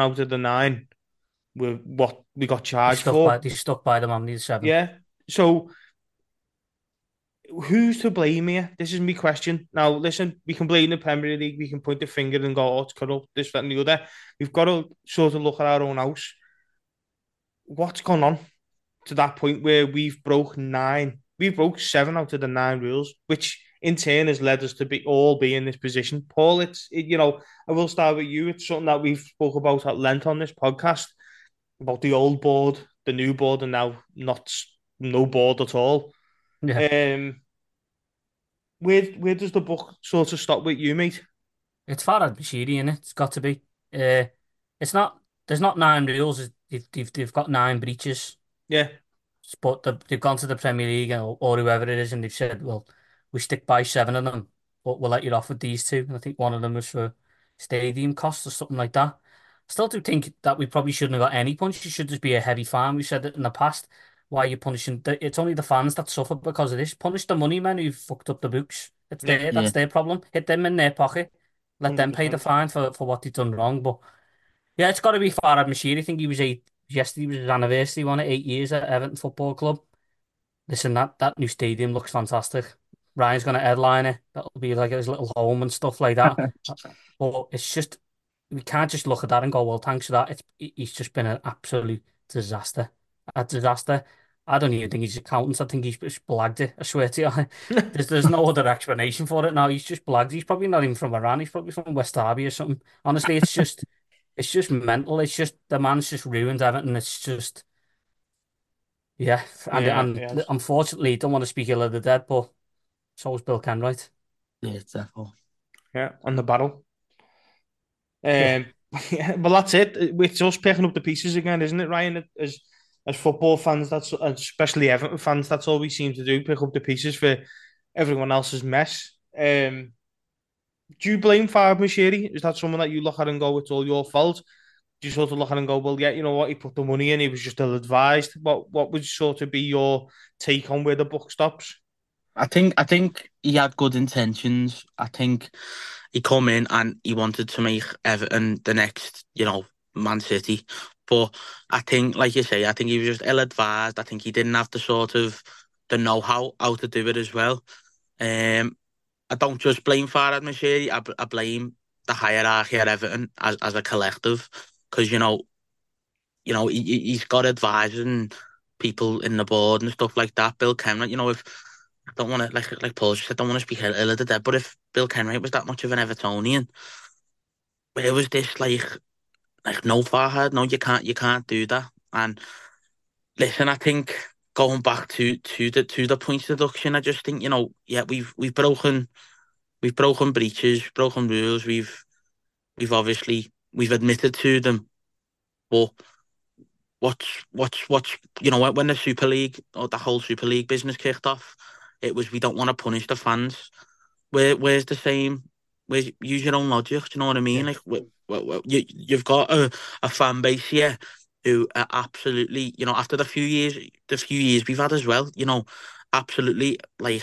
out of the nine with what we got charged for.
By, they stuck by them on these seven.
Yeah. So who's to blame here? This is my question. Now, listen, we can blame the Premier League, we can point the finger and go, oh, it's corrupt, this, that, and the other. We've got to sort of look at our own house. What's gone on to that point where we've broke nine? We broke seven out of the nine rules, which in turn has led us to be all be in this position. Paul, it's it, you know, I will start with you. It's something that we've spoke about at length on this podcast about the old board, the new board, and now not no board at all. Yeah. Um, where where does the book sort of stop with you, mate?
It's Farhad Moshiri, in it. It's got to be. Uh, it's not. There's not nine rules. They've, they've, they've got nine breaches.
Yeah.
But the, they've gone to the Premier League or, or whoever it is, and they've said, well, we stick by seven of them, but we'll let you off with these two. And I think one of them was for stadium costs or something like that. I still do think that we probably shouldn't have got any punch. It should just be a heavy fine. We said it in the past. Why are you punishing? It's only the fans that suffer because of this. Punish the money men who fucked up the books. It's their, yeah. that's their problem. Hit them in their pocket. Let 100%. them pay the fine for, for what they've done wrong. But yeah, it's got to be Farhad Moshiri. I think he was eight. Yesterday was his anniversary. One at eight years at Everton Football Club. Listen, that that new stadium looks fantastic. Ryan's going to headline it. That'll be like his little home and stuff like that. [laughs] but it's just we can't just look at that and go, well, thanks for that. It's he's just been an absolute disaster, a disaster. I don't even think he's accountant. I think he's just blagged it. I swear to you, [laughs] there's there's no other explanation for it now. He's just blagged. He's probably not even from Iran. He's probably from West Derby or something. Honestly, it's just [laughs] it's just mental. It's just the man's just ruined everything. It's just yeah, and yeah, and unfortunately, don't want to speak ill of the dead, but so was Bill Kenwright.
Yeah, definitely.
Yeah, on the battle. [laughs] Um, [laughs] yeah. well, that's it. It's us picking up the pieces again, isn't it, Ryan? As as football fans, that's especially Everton fans, that's all we seem to do: pick up the pieces for everyone else's mess. Um, do you blame Farhad Moshiri? Is that someone that you look at and go, "It's all your fault"? Do you sort of look at and go, "Well, yeah, you know what? He put the money in. He was just ill advised." What What would sort of be your take on where the book stops?
I think I think he had good intentions. I think he come in and he wanted to make Everton the next, you know, Man City. But I think, like you say, I think he was just ill advised. I think he didn't have the sort of the know how how to do it as well. Um, I don't just blame Farhad Moshiri. I, I blame the hierarchy at Everton as as a collective because you know, you know he he's got advising people in the board and stuff like that. Bill Kenwright, you know, if don't want to like like Paul just I don't want to speak ill of the dead. But if Bill Kenwright was that much of an Evertonian, where was this like like no Farhad? No, you can't you can't do that. And listen, I think going back to to the to the points deduction, I just think you know yeah we've we've broken we've broken breaches, broken rules. We've we've obviously we've admitted to them, but what's what's what's you know when the Super League or the whole Super League business kicked off It was we don't want to punish the fans. Where where's the same? Where's use your own logic? Do you know what I mean? Like we, we, we, you you've got a, a fan base here who are absolutely you know after the few years the few years we've had as well you know absolutely like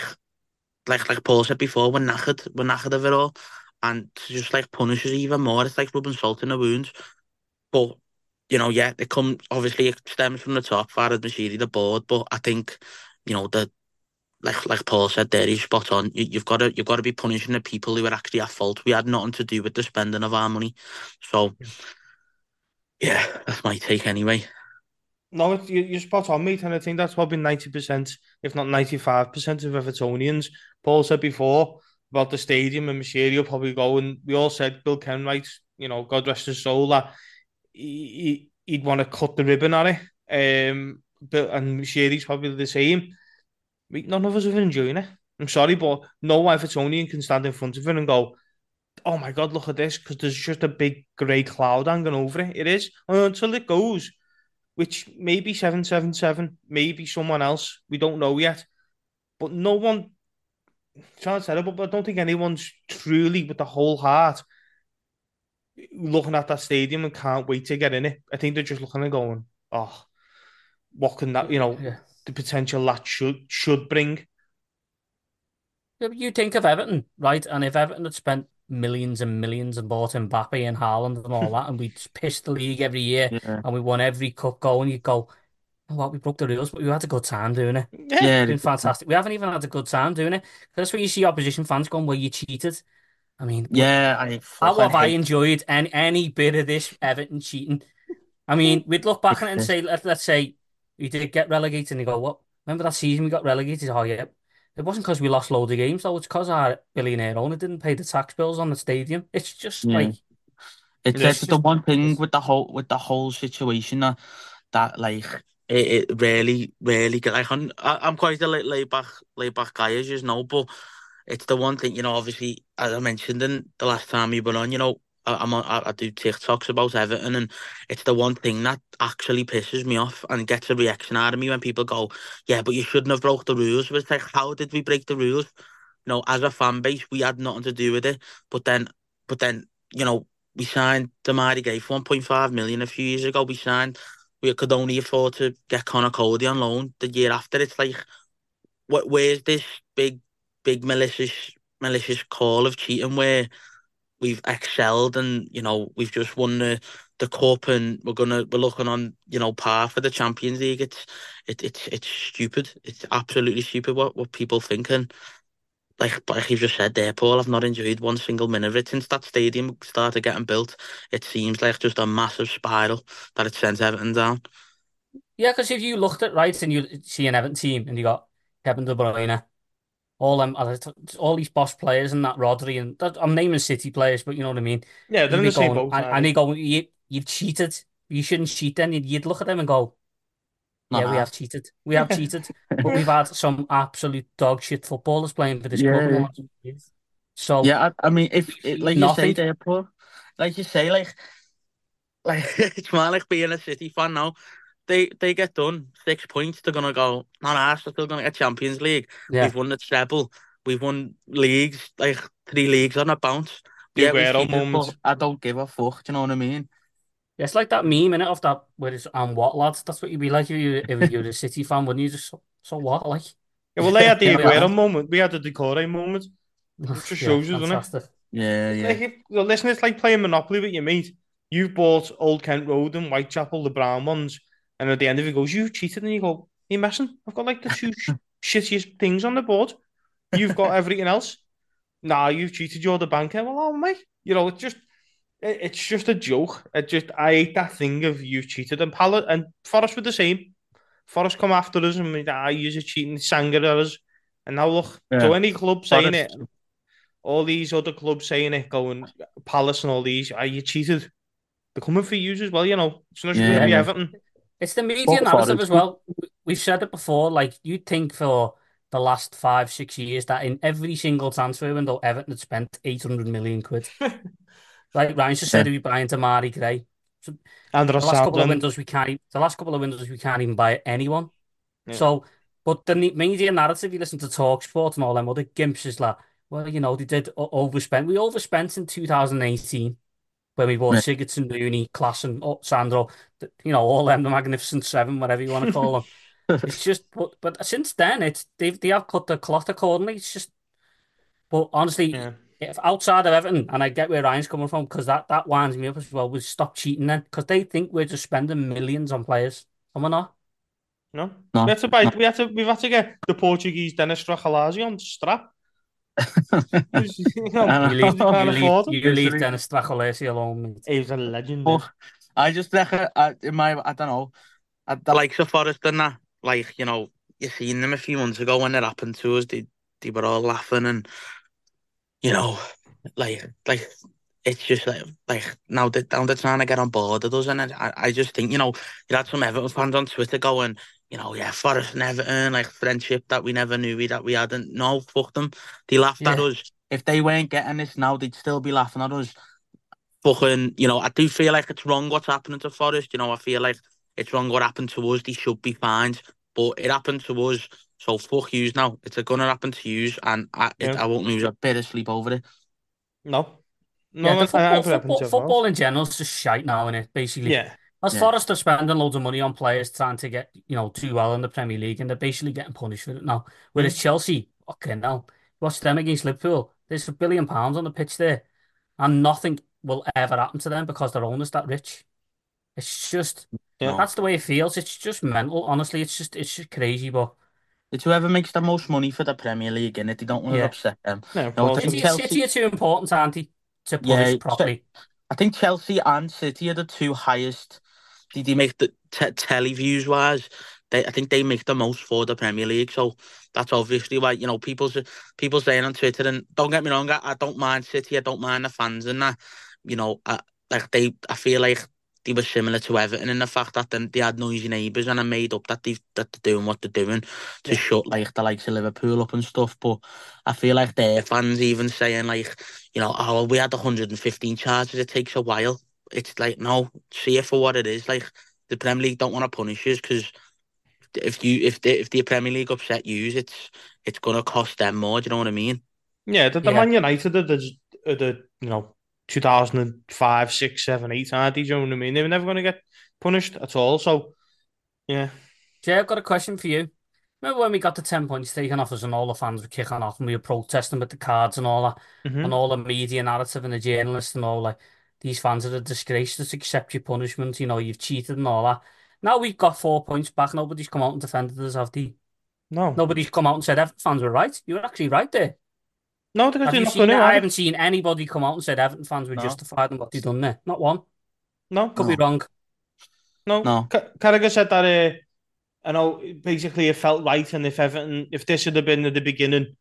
like like Paul said before we're knackered we're knackered of it all and to just like punish us even more it's like rubbing salt in the wounds but you know yeah it comes obviously it stems from the top Farhad Moshiri the board but I think you know the like like Paul said there, he's spot on. You, you've got to you've got to be punishing the people who are actually at fault. We had nothing to do with the spending of our money, so yeah, that's my take anyway.
No, you, you're spot on, mate, and I think that's probably ninety percent, if not ninety-five percent, of Evertonians. Paul said before about the stadium, and will probably go, and we all said Bill Kenwright, you know, God rest his soul, that he, would want to cut the ribbon on it. Um, but and Moshiri's probably the same. None of us are enjoying it. I'm sorry, but no Evertonian can stand in front of it and go, oh my god, look at this, because there's just a big grey cloud hanging over it. It is. Until it goes, which maybe 777, maybe someone else, we don't know yet. But no one, sounds terrible, but I don't think anyone's truly with the whole heart looking at that stadium and can't wait to get in it. I think they're just looking and going, oh, what can that, you know,
Yeah.
The potential that should should bring.
You think of Everton, right? And if Everton had spent millions and millions and bought Mbappe and Haaland and all [laughs] that, and we'd pissed the league every year
Yeah,
and we won every cup going, you'd go, oh, what, we broke the rules, but we had a good time doing it.
Yeah.
It's been fantastic. We haven't even had a good time doing it. That's where you see opposition fans going, well, you cheated. I mean,
yeah. I
how have I enjoyed any, any bit of this Everton cheating? I mean, [laughs] we'd look back on it and say, let, let's say we did get relegated, and you go, what? Remember that season we got relegated? Oh, yeah. It wasn't because we lost loads of games, though. It's because our billionaire owner didn't pay the tax bills on the stadium. It's just
Yeah.
like,
It's,
It's
it's the one thing with the whole with the whole situation that that like it, it really really get like I'm I'm quite a laid, back laid back guy as you know, but it's the one thing you know. Obviously, as I mentioned in the last time you were on, you know, I'm on, I, I do TikToks about Everton, and it's the one thing that actually pisses me off and gets a reaction out of me when people go, "Yeah, but you shouldn't have broke the rules." It's like, how did we break the rules? You know, as a fan base, we had nothing to do with it. But then, but then, you know, we signed Demarai Gray for 1.5 million a few years ago. We signed, we could only afford to get Conor Coady on loan the year after. It's like, what? Where's this big, big malicious, malicious call of cheating where we've excelled and you know we've just won the the cup and we're gonna we're looking on you know par for the Champions League. It's it, it's it's stupid. It's absolutely stupid what what people think and like like you just said there, Paul. I've not enjoyed one single minute of it since that stadium started getting built. It seems like just a massive spiral that it sends Everton down.
yeah, because if you looked at right and you see an Everton team and you got Kevin De Bruyne, all them, all these boss players and that Rodri and that, I'm naming City players, but you know what I mean.
Yeah, they're in
You'd
the
be
same
going,
boat.
and, and they go, you, you've cheated. You shouldn't cheat then. You'd, you'd look at them and go,
Not
yeah, we
uh-huh.
have cheated. We have cheated. But we've had [laughs] some absolute dog shit footballers playing for this club.
Yeah.
last few years. So,
Yeah, I, I mean, if it, like you say
Nothing.
there, Paul, like you say, like, [laughs] like it's more like being a City fan now. They they get done six points. They're gonna go. Not us. We're still gonna get Champions League.
yeah.
We've won the treble. We've won leagues, like three leagues on a bounce.
The
Yeah, we
Aguero
cheated,
moment.
I don't give a fuck. Do you know what I mean?
It's like that meme, in it of that, where it's, and what, lads? That's what you'd be like if you if you're a [laughs] City fan, wouldn't you? Just, so, so what, like?
Yeah, well, they had the [laughs]
Yeah, we are.
Aguero moment. We had the Doucouré moment. just
Yeah,
shows you, doesn't it?
Yeah, yeah.
Like, if, well, listen, it's like playing Monopoly with your mate. You've bought Old Kent Road and Whitechapel, the brown ones, and at the end of it goes, "You cheated," and you go, You're messing? I've got like the two [laughs] shittiest things on the board. You've got everything else. Nah, you've cheated. You're the banker. Well, oh mate, you know it's just, it- it's just a joke. It just, I hate that thing of you've cheated. And Palace and Forest were the same. Forest come after us and we, ah, you're cheating, Sanger at us. And now look,
Yeah.
so any club saying it, all these other clubs saying it, going Palace and all these, are you cheated? They're coming for you as well, you know. It's not just going to be Everton.
It's the media
What
narrative as well. We- We've said it before. Like you'd think for the last five, six years that in every single transfer window, Everton had spent eight hundred million quid. [laughs] Like Ryan just said,
Yeah.
we buying Demarai Gray.
And
The last couple of windows we can't. The last couple of windows we can't even buy anyone.
Yeah.
So But the media narrative, you listen to talk Talksport and all them other gimps is like, well, you know, they did overspend. We overspent in 2018 when we bought
Yeah.
Sigurdsson, Rooney, Klaassen, oh, Sandro, you know, all them, the Magnificent Seven, whatever you want to call them. [laughs] it's just, but, but since then, it's they've they have cut the cloth accordingly. It's just, but honestly,
Yeah.
if outside of Everton, and I get where Ryan's coming from, because that that winds me up as well. We stop cheating then, because they think we're just spending millions on players, and we're not.
No,
No,
we had to buy. We had to. We've had to get the Portuguese Denis Stracqualursi on strap. Because, you know,
I
You
know.
leave,
can't
you
afford
leave,
him.
you leave Denis Stracqualursi alone. mate.
He's a legend.
But I just reckon, I, in my, I don't know, I, the likes of Forest and that, like, you know, you seen them a few months ago when it happened to us, they, they were all laughing and, you know, like, like, it's just like, like now they now they're trying to get on board with us, and I, I just think, you know, you had some Everton fans on Twitter going, you know, yeah, Forest never earned like friendship that we never knew we that we hadn't. No, fuck them. They laughed at us. If they weren't getting this now, they'd still be laughing at us. Fucking, you know, I do feel like it's wrong what's happening to Forest. You know, I feel like it's wrong what happened to us. They should be fined, but it happened to us. So fuck yous now. It's gonna happen to yous, and I, it, I won't lose a bit of sleep over it.
No, no.
Yeah, the
I- I
football, football, football in general is just shite now, innit? Basically,
Yeah,
as
Yeah.
Forest are spending loads of money on players trying to get, you know, too well in the Premier League, and they're basically getting punished for it now. Whereas mm. Chelsea, okay, now watch them against Liverpool. There's a billion pounds on the pitch there, and nothing will ever happen to them because their owner's that rich. It's just
Yeah.
that's the way it feels. It's just mental. Honestly, it's just it's just crazy. But
It's whoever makes the most money for the Premier League, and it they don't want to
Yeah.
upset them.
no, of
No,
course.
I think
City,
Chelsea-
City are too important, aren't they, to punish
Yeah,
properly.
I think Chelsea and City are the two highest. They, they make the te- telly views wise. They, I think they make the most for the Premier League. So that's obviously why you know people people saying on Twitter. And don't get me wrong, I, I don't mind City. I don't mind the fans and that. You know, I, like they, I feel like they were similar to Everton in the fact that then they had noisy neighbours and I made up that they that they're doing what they're doing to
Yeah.
shut like the likes of Liverpool up and stuff. But I feel like their fans even saying like, you know, oh we had 115 charges. It takes a while. It's like no, see it for what it is. Like the Premier League don't want to punish us because if you if the if the Premier League upset you, it's it's gonna cost them more. Do you know what I mean?
Yeah, the, the
Yeah.
Man United of the, of the you know 2005, 6, 7, 8, aren't they? Do you know what I mean? They were never going to get punished at all. So, yeah,
Jay, I've got a question for you. Remember when we got the 10 points taken off us and all the fans were kicking off and we were protesting with the cards and all that,
Mhm.
and all the media narrative and the journalists and all like, these fans are a disgrace, just accept your punishment, you know, you've cheated and all that. Now we've got four points back, nobody's come out and defended us, have they?
no,
Nobody's come out and said Everton fans were right. You were actually right there.
no, because
Have you seen
going
that? I haven't seen anybody come out and said Everton fans were
No.
justified in what they've done there. Not one.
No,
Could be wrong.
no.
No.
Ca- Carragher said that. Uh, I know. Basically, it felt right, and if Everton, if this had been at the beginning,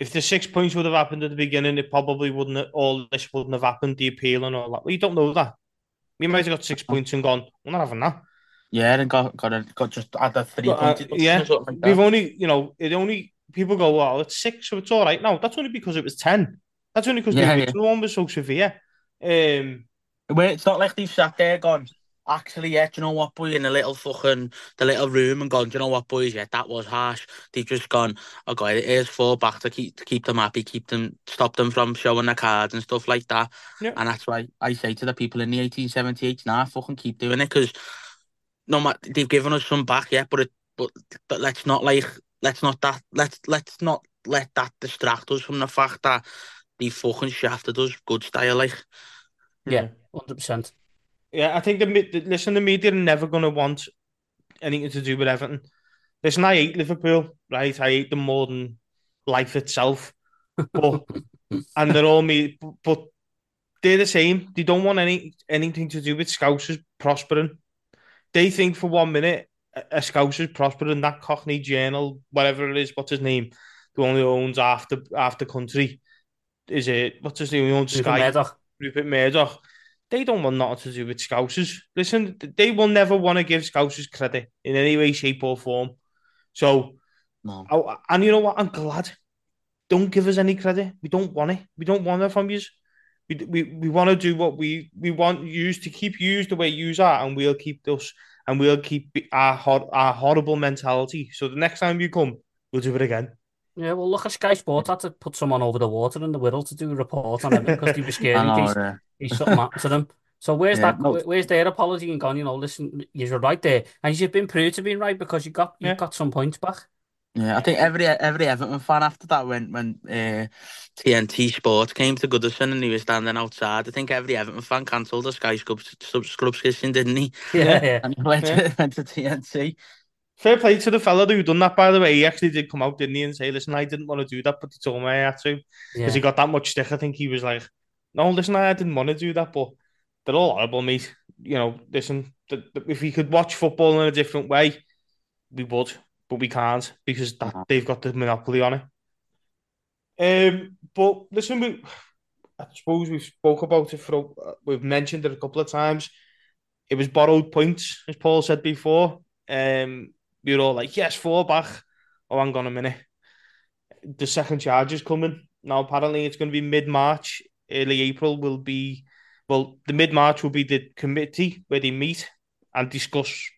if the six points would have happened at the beginning, it probably wouldn't. Have, all this wouldn't have happened. The appeal and all that. Well, you don't know that. We might have got six points and gone. We're not having that.
Yeah, and got got a, got just add a three
But, uh, yeah,
like.
We've only, you know, it only people go, well, it's six, so it's all right. No, that's only because it was ten. That's only because
Yeah,
the
yeah.
one was so severe. Um,
Where it's not like they've sat there gone, actually, yeah, do you know what, boy, in the little fucking, the little room and gone, do you know what, boys, yeah, that was harsh. They've just gone, oh, okay, it is four back to keep to keep them happy, keep them, stop them from showing their cards and stuff like that.
Yeah.
And that's why I say to the people in the 1878, nah, fucking keep doing it, because no matter, they've given us some back, yeah, but it, but, but let's not like, let's not that, let's, let's not let that distract us from the fact that they fucking shafted us good style, like.
Yeah, 100%.
Yeah, I think the, the listen, the media are never going to want anything to do with Everton. Listen, I hate Liverpool, right? I hate them more than life itself. But [laughs] and they're all me, but they're the same. They don't want any anything to do with Scousers prospering. They think for one minute a, a Scousers prospering. That Cockney Journal, whatever it is, what's his name, the one who owns after after country, is it? What's his name? He owns
Rupert
Sky.
Murdoch.
Rupert Murdoch. They don't want nothing to do with Scousers. Listen, they will never want to give Scousers credit in any way, shape, or form. So,
No.
I- and you know what? I'm glad. Don't give us any credit. We don't want it. We don't want it from you. We we, we want to do what we we want you to keep you the way you are, and we'll keep us and we'll keep our our horrible mentality. So the next time you come, we'll do it again.
Yeah, well, look at Sky Sports had to put someone over the water in the Wirral to do a report on it because he was [laughs] scared in case
yeah.
he's something happened to them. So where's
Yeah,
that?
no.
Where's their apology and gone? You know, listen, you're right there, and you've been proved to be right because you got you
Yeah.
got some points back.
Yeah, I think every every Everton fan after that when when uh, TNT Sports came to Goodison and he was standing outside. I think every Everton fan cancelled the Sky Scrubs subscription, didn't he?
Yeah, yeah. [laughs]
And he went,
Yeah.
to, went to TNT.
Fair play to the fella who done that, by the way. He actually did come out, didn't he, and say, "Listen, I didn't want to do that, but he told me I had to." because he got that much stick. I think he was like, "No, listen, I didn't want to do that, but they're all horrible, mate. You know, listen, th- th- if we could watch football in a different way, we would, but we can't because that,
Uh-huh.
they've got the monopoly on it." Um, but listen, we, I suppose we've spoke about it for we've mentioned it a couple of times. It was borrowed points, as Paul said before. Um, we were all like, "Yes, four back." Oh, hang on a minute the second charge is coming. Now, apparently, it's going to be mid March, early April will be, well, the mid March will be the committee where they meet and discuss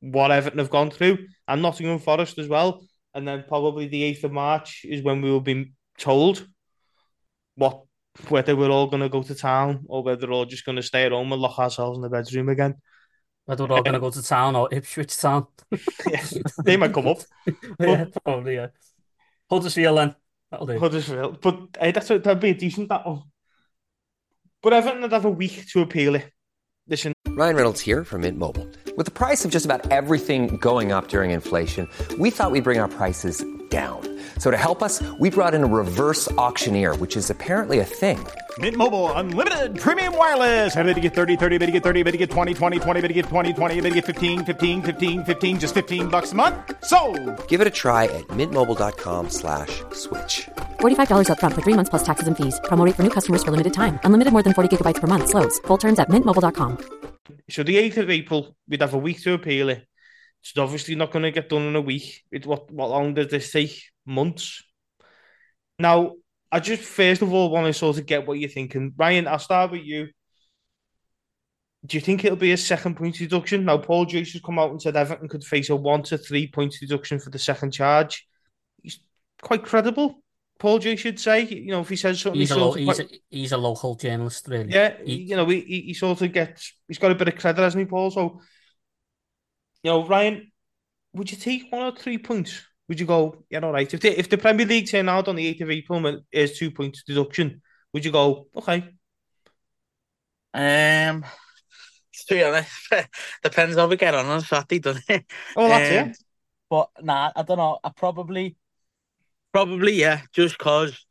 what Everton have gone through and Nottingham Forest as well. And then probably the 8th of March is when we will be told what whether we're all going to go to town or whether we're all just going to stay at home and lock ourselves in the bedroom again.
Whether we're all going to go to town or Ipswich town.
they might come up.
yeah, probably, yeah. Huddersfield then. That'll do.
Huddersfield. But hey, that's a, that'd be a decent that one. But Everton would have a week to appeal it. Listen,
Ryan Reynolds here from Mint Mobile. With the price of just about everything going up during inflation, we thought we'd bring our prices down. So to help us, we brought in a reverse auctioneer, which is apparently a thing.
Mint Mobile unlimited premium wireless. Ready to get 30, 30, bit to get 30, bit to get 20, 20, 20, bit to get 20, 20, bit to get 15, 15, 15, 15 just 15 bucks a month. So,
Give it a try at mintmobile.com slash switch.
$45 upfront for three months plus taxes and fees. Promo for new customers for limited time. Unlimited more than 40 gigabytes per month. Slows. Full terms at mintmobile.com.
so the 8th of April, we'd have a week to appeal it. It's obviously not going to get done in a week. It, what, what long does this take? Months. Now, I just first of all want to sort of get what you're thinking. Ryan, I'll start with you. Do you think it'll be a second point deduction? Now, Paul Joyce has come out and said Everton could face a one to three point deduction for the second charge. He's quite credible. Paul Joyce should say, you know, if he says something,
He's a, lo- he's,
quite-
a, he's a local journalist, really.
yeah,
He-
you know, he, he, he sort of gets, he's got a bit of credit, hasn't he, Paul? So, you know, Ryan, would you take one or three points? Would you go, yeah, all right. If the, if the Premier League turn out on the 8th of April and is two points deduction, would you go, okay,
Um, to be honest, [laughs] depends how we get on on Saturday, doesn't it?
oh, that's
Um,
it.
But nah, I don't know. I probably, probably yeah. Just cause,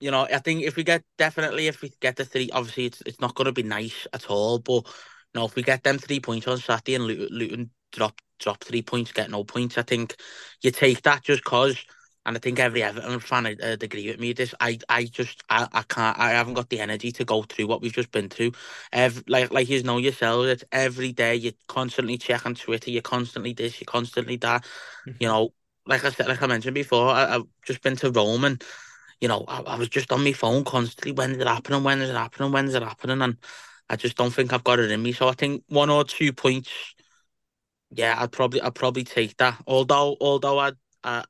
you know, I think if we get definitely if we get the three, obviously it's it's not going to be nice at all. But you know, if we get them three points on Saturday and Luton, Luton drop drop three points, get no points, I think you take that just cause. And I think every Everton fan would uh, agree with me. This, I, I just, I, I can't, I haven't got the energy to go through what we've just been through. Every, like, like you know yourselves, it's every day you constantly check on Twitter, you constantly this, you constantly that. You know, like I said, like I mentioned before, I, I've just been to Rome and, you know, I, I was just on my phone constantly. When is it happening? When is it happening? When is it happening? And I just don't think I've got it in me. So I think one or two points. Yeah, I'd probably, I'd probably take that. Although, although I, I,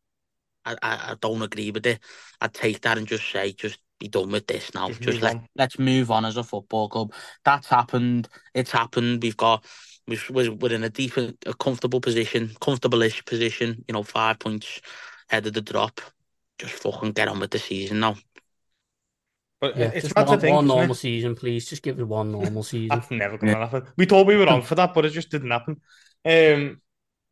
I, I don't agree with it. I'd take that and just say, just be done with this now.
Just
Just, let
on.
let's move on as a football club. That's happened. It's happened. We've got we've, we're we're in a decent, a comfortable position, comfortable-ish position. You know, five points ahead of the drop. Just fucking get on with the season now.
But
Yeah,
it's
just one,
think.
one
isn't it?
normal season, please. Just give it one normal [laughs] season.
That's never going to happen. We thought we were on for that, but it just didn't happen. Um,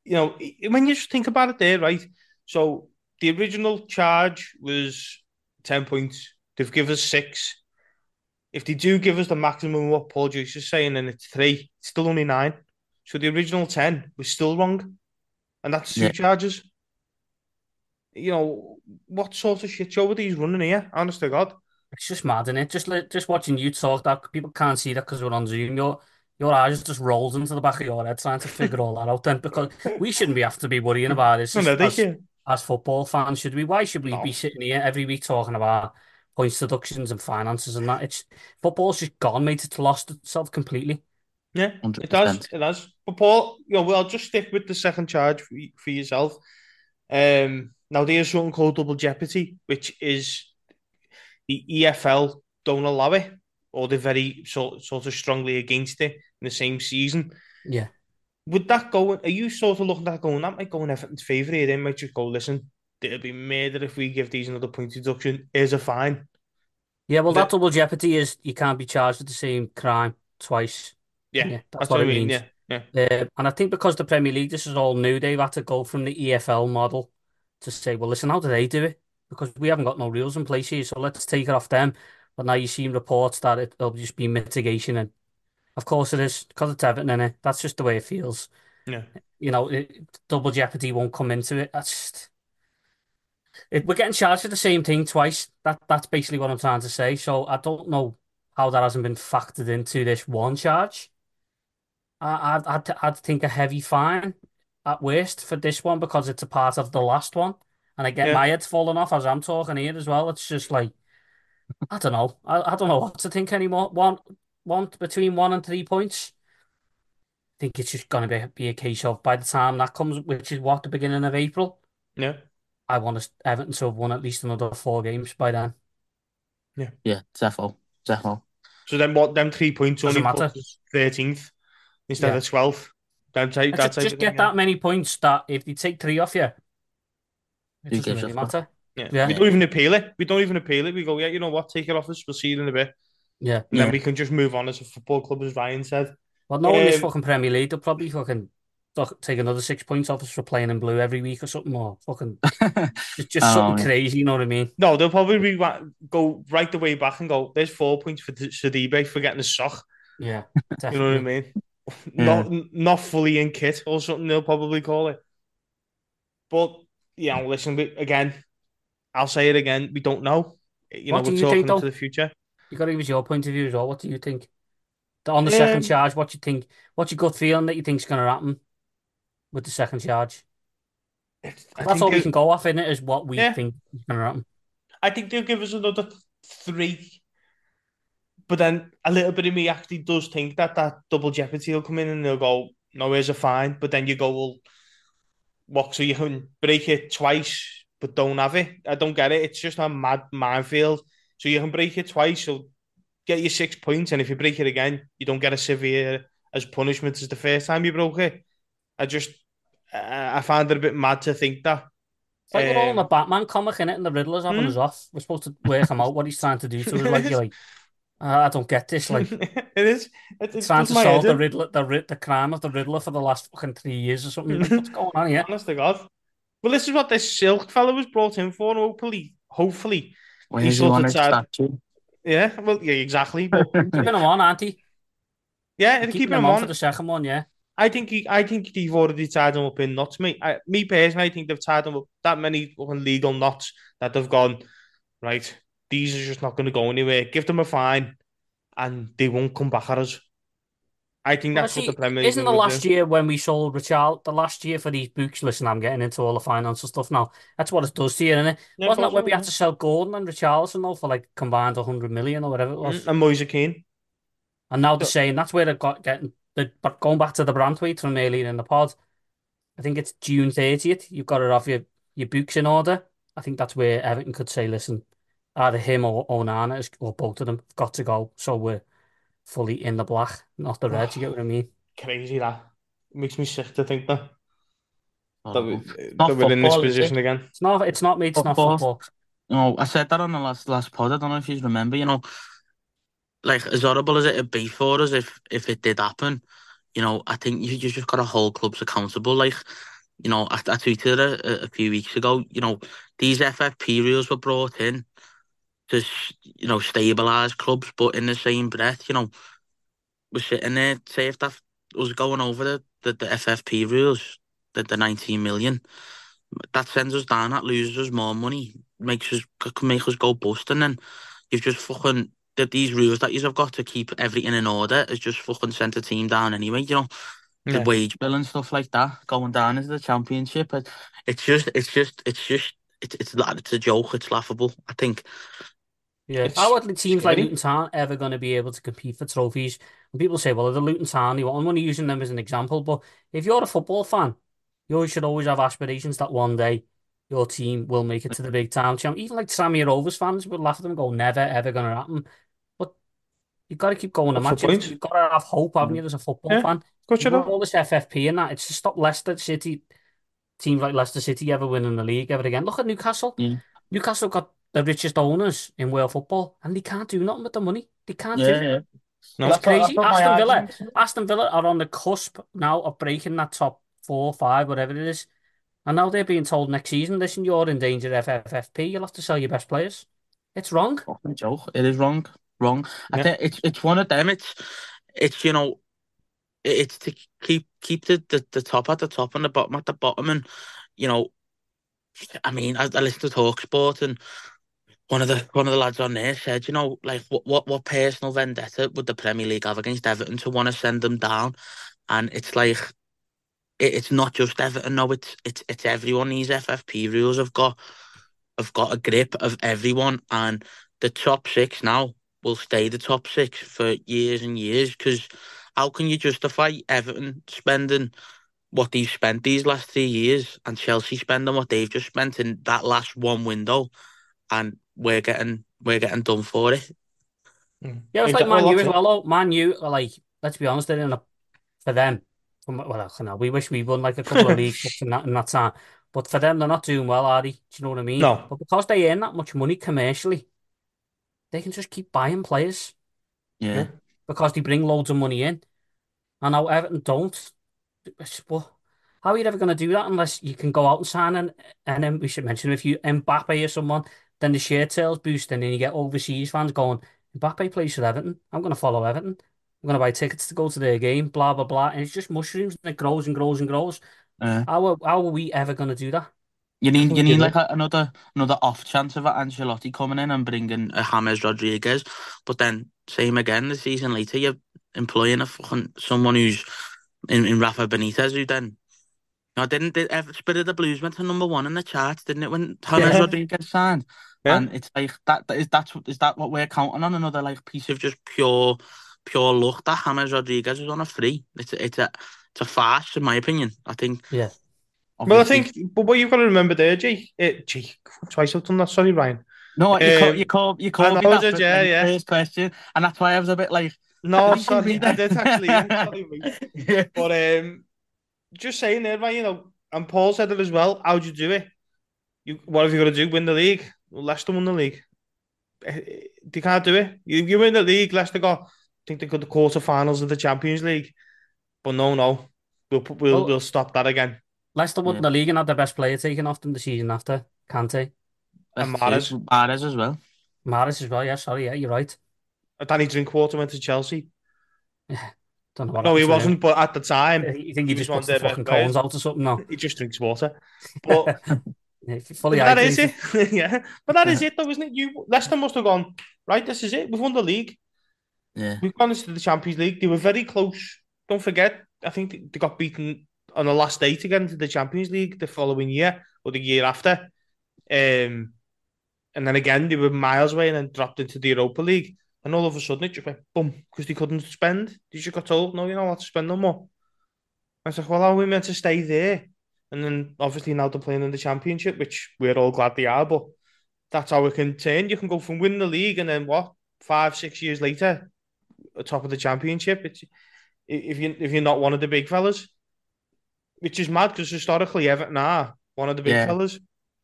you know, when you just think about it there, right? So the original charge was 10 points. They've given us six. If they do give us the maximum what Paul Joyce is saying, and it's three, it's still only nine. So the original 10 was still wrong. And that's two
Yeah.
charges. You know, what sort of shit show are these running here? Honest to God.
It's just mad, isn't it? Just li- just watching you talk, that people can't see that because we're on Zoom. Your your eyes just rolls into the back of your head trying to figure all that out. Then because we shouldn't be have to be worrying about this
No, no, they
as, as football fans, should we? Why should we
No.
be sitting here every week talking about points deductions and finances and that. It's football's just gone, mate. It's lost itself completely.
Yeah,
100%.
it does. It does. But Paul, you know, well, just stick with the second charge for, for yourself. Um, now there's something called double jeopardy, which is the EFL don't allow it, or they're very sort sort of strongly against it in the same season.
Yeah.
Would that go? Are you sort of looking at that going? That might go in Everton's favour here. They might just go, listen, it'll be murder if we give these another point deduction. Is a fine.
Yeah, well,
The-
that double jeopardy is you can't be charged with the same crime twice.
Yeah,
Yeah,
that's, what, I mean.
means.
Yeah, yeah.
Uh, and I think because the Premier League, this is all new, they've had to go from the EFL model to say, well, listen, how do they do it? Because we haven't got no rules in place here, so let's take it off them. But now you've seen reports that it'll just be mitigation, and of course it is because it's Everton, and it that's just the way it feels.
Yeah.
You know, it, double jeopardy won't come into it. That's just, it, we're getting charged for the same thing twice. That that's basically what I'm trying to say. So I don't know how that hasn't been factored into this one charge. I, I'd, I'd, I'd think a heavy fine at worst for this one because it's a part of the last one. And I get
Yeah.
my head falling off as I'm talking here as well. It's just like, I don't know. I, I don't know what to think anymore. One, one between one and three points. I think it's just going to be, be a case of by the time that comes, which is what, the beginning of April,
Yeah.
I want us Everton to have won at least another four games by then.
Yeah, yeah, defo, defo.
So then what? Them three points
Doesn't
only
matter.
thirteenth instead
Yeah.
of twelfth. Don't take
And
that
just, just get
thing,
that many points that if they take three off you, it
Who
doesn't really matter.
Yeah.
Yeah.
We don't even appeal it. We don't even appeal it. We go, yeah, you know what? Take it off us. We'll see you in a bit.
Yeah.
And then
Yeah.
we can just move on as a football club, as Ryan said.
Well, no, in this
Um,
fucking Premier League, they'll probably fucking take another six points off us for playing in blue every week or something, or fucking [laughs] just, just
Oh,
something
yeah.
crazy, you know what I mean?
No, they'll probably re- go right the way back and go, there's four points for Sadibe for getting a sock.
Yeah, [laughs]
You know what I
definitely.
mean? Not not fully in kit or something, they'll probably call it. But, yeah, listen, we, again, I'll say it again. We don't know. You
What
know,
do
we're
you
talking
think, though?
into the future.
You got to give us your point of view as well. What do you think? On the second
Um,
charge, what do you think? What's your gut feeling that you think's going to happen with the second charge?
I
That's all we can go off in it is what we
Yeah.
think is going to happen.
I think they'll give us another three. But then a little bit of me actually does think that that double jeopardy will come in and they'll go, no, here's a fine. But then you go, well, what? So you can break it twice, but don't have it. I don't get it. It's just a mad minefield. So you can break it twice, so get your six points. And if you break it again, you don't get as severe as punishment as the first time you broke it. I just, I I find it a bit mad to think that.
It's like we're all in
Um,
the Batman comic in it, and the Riddler's having
Hmm?
us off. We're supposed to work him out what he's trying to do to us. Like you're like, [laughs] "Uh, I don't get this. Like [laughs]
it is. It, it's
trying to solve the. Riddler, the the crime of the Riddler for the last fucking three years or something. Like, what's going on here? [laughs]
Honest to God. Well, this is what this Silk fellow was brought in for. and Hopefully, hopefully,
Where
He
is he on
sorted
his
that-
statue?
yeah. Well, yeah, exactly. But [laughs]
Keeping him on, aren't
yeah, and
Keeping
keeping
him
him
on for the second one, yeah.
I think he, I think they've already tied him up in knots. Me, I, me personally, I think they've tied him up that many legal knots that they've gone right. These are just not going to go anywhere. Give them a fine, and they won't come back at us. I think
Well,
that's
see,
what the Premier League
isn't the last
do.
year when we sold Richard, the last year for these books? Listen, I'm getting into all the financial stuff now. That's what it does to you, isn't it?
Yeah,
Wasn't that
of
when
course
we had to sell Gordon and Richarlison though for like combined 100 million or whatever it was?
Mm, And Moise Kean.
And now they're saying that's where they got getting. The, but going back to the brand tweet from earlier in the pod, I think it's June 30th. You've got to have your, your books in order. I think that's where Everton could say, listen, either him or Onana is, or both of them got to go. So we're fully in the black, not the red. You get what I mean? [sighs]
Crazy that. Makes me sick to think that. That, we,
Horrible. Not
that we're in this
football, is it?
position again.
It's not. It's not me. It's not
Football.
football.
No, I said that on the last last pod. I don't know if you remember. You know, like as horrible as it'd be for us if if it did happen. You know, I think you, you just got to hold clubs accountable. Like, you know, I, I tweeted it a, a few weeks ago. You know, these FFP rules were brought in to you know stabilize clubs, but in the same breath, you know, we're sitting there. Say if that was going over the the, the FFP rules, the the 19 million, that sends us down. That loses us more money, makes us can make us go bust, and then you've just fucking that these rules that you've got to keep everything in order has just fucking sent the team down anyway. You know, the
Yeah.
wage bill and stuff like that going down into the championship. It's just, it's just, it's just, it's it's it's a joke. It's laughable. I think
Yeah.
It's
are the teams like. Luton Town ever going to be able to compete for trophies? And people say, well, the Luton Town, you I'm only using them as an example, but if you're a football fan, you should always have aspirations that one day your team will make it to the big town. champ. Even like Sammy Rovers fans would laugh at them and go, never, ever going to happen. But you've got to keep going to matches. You've got to have hope, haven't you, as a football
Yeah,
fan?
You
got
know.
all this FFP and that. It's to stop Leicester City, teams like Leicester City ever winning the league ever again. Look at Newcastle.
Yeah.
Newcastle got the richest owners in world football, and they can't do nothing with the money. They can't do
Yeah, yeah.
No.
It's
That's what-
crazy.
that's
Aston Villa,
argument-
Aston Villa are on the cusp now of breaking that top four, five, whatever it is. And now they're being told next season, listen, you're in danger of FFP. You'll have to sell your best players. It's wrong.
fucking joke. It is wrong. Wrong. I
Yeah.
think it's it's one of them. It's it's you know, it's to keep keep the, the, the top at the top and the bottom at the bottom. And you know, I mean, I, I listened to Talk Sport and one of the one of the lads on there said, you know, like what what what personal vendetta would the Premier League have against Everton to want to send them down? And it's like it, it's not just Everton. No, it's it's it's everyone. These FFP rules have got have got a grip of everyone, and the top six now will stay the top six for years and years. Because how can you justify Everton spending what they've spent these last three years, and Chelsea spending what they've just spent in that last one window, and we're getting we're getting done for it. Hmm.
Yeah, it's like Man
Well,
U as well. Though. Man U, are like, let's be honest, they're in a, for them, well, I know, we wish we won like a couple of [laughs] league cups in that, in that time. But for them, they're not doing well, are they? Do you know what I mean?
No.
But because they earn that much money commercially, they can just keep buying players.
Yeah,
because they bring loads of money in. And now Everton don't. It's- Well, how are you ever going to do that unless you can go out and sign an, and then we should mention if you Mbappe or someone, then the share sales boost and then you get overseas fans going, Mbappe plays for Everton. I'm going to follow Everton. I'm going to buy tickets to go to their game, blah, blah, blah. And it's just mushrooms and it grows and grows and grows.
yeah.
How are, how are we ever going to do that?
You need you need like a, another another off chance of Ancelotti coming in and bringing a James Rodriguez, but then same again the season later you're employing a fucking someone who's in, in Rafa Benitez who then no didn't did ever Spirit of the Blues went to number one in the charts didn't it when James
Yeah.
Rodriguez signed
Yeah.
and it's like that that is that's what is that what we're counting on another like piece of just pure pure luck that James Rodriguez was on a free it's a, it's a it's a farce in my opinion I think
Yeah.
Well, I think, but what you've got to remember there, G, uh, G, twice I've done that. Sorry, Ryan.
No, you call
Um,
you call you
I
called me
know,
that
did
for
Yeah.
first question, and that's why I was a bit like,
No, sorry,
read [laughs]
I did actually. yeah, sorry, [laughs]
yeah,
But um, just saying there, Ryan, you know, and Paul said it as well. How'd you do it? You, what have you got to do? Win the league? Well, Leicester won the league. Eh, They can't do it. You, you win the league. Leicester got, I think they got the quarterfinals of the Champions League. But no, no, we'll we'll
Well-
we'll stop that again.
Leicester won
Yeah.
the league and had their best player taken off them the season after, Kante.
And
That's
Mahrez.
true. Mahrez as well.
Mahrez as well, yeah, sorry, yeah, you're right.
Danny Drinkwater went to Chelsea. Yeah. [laughs]
Don't know what
No, he
happened to him.
wasn't. But at the time,
You think he,
He
just
one
puts the
their
fucking
best
cones out or something? No.
he just drinks water. But [laughs]
Yeah, fully
But that is it. [laughs] yeah. But that is it, though, isn't it? You Leicester must have gone, right, this is it. We've won the league.
Yeah,
We've gone into the Champions League. They were very close. Don't forget, I think they- got beaten on the last day to get into the Champions League the following year or the year after. Um, and then again, they were miles away and then dropped into the Europa League. And all of a sudden, it just went boom because they couldn't spend. They just got told, no, you're not allowed to spend no more. I was like, well, how are we meant to stay there? And then obviously now they're playing in the Championship, which we're all glad they are. But that's how it can turn. You can go from winning the league and then what, five, six years later, at top of the Championship. It's if you if you're not one of the big fellas, which is mad because historically Everton are one of the big
Yeah.
fellas.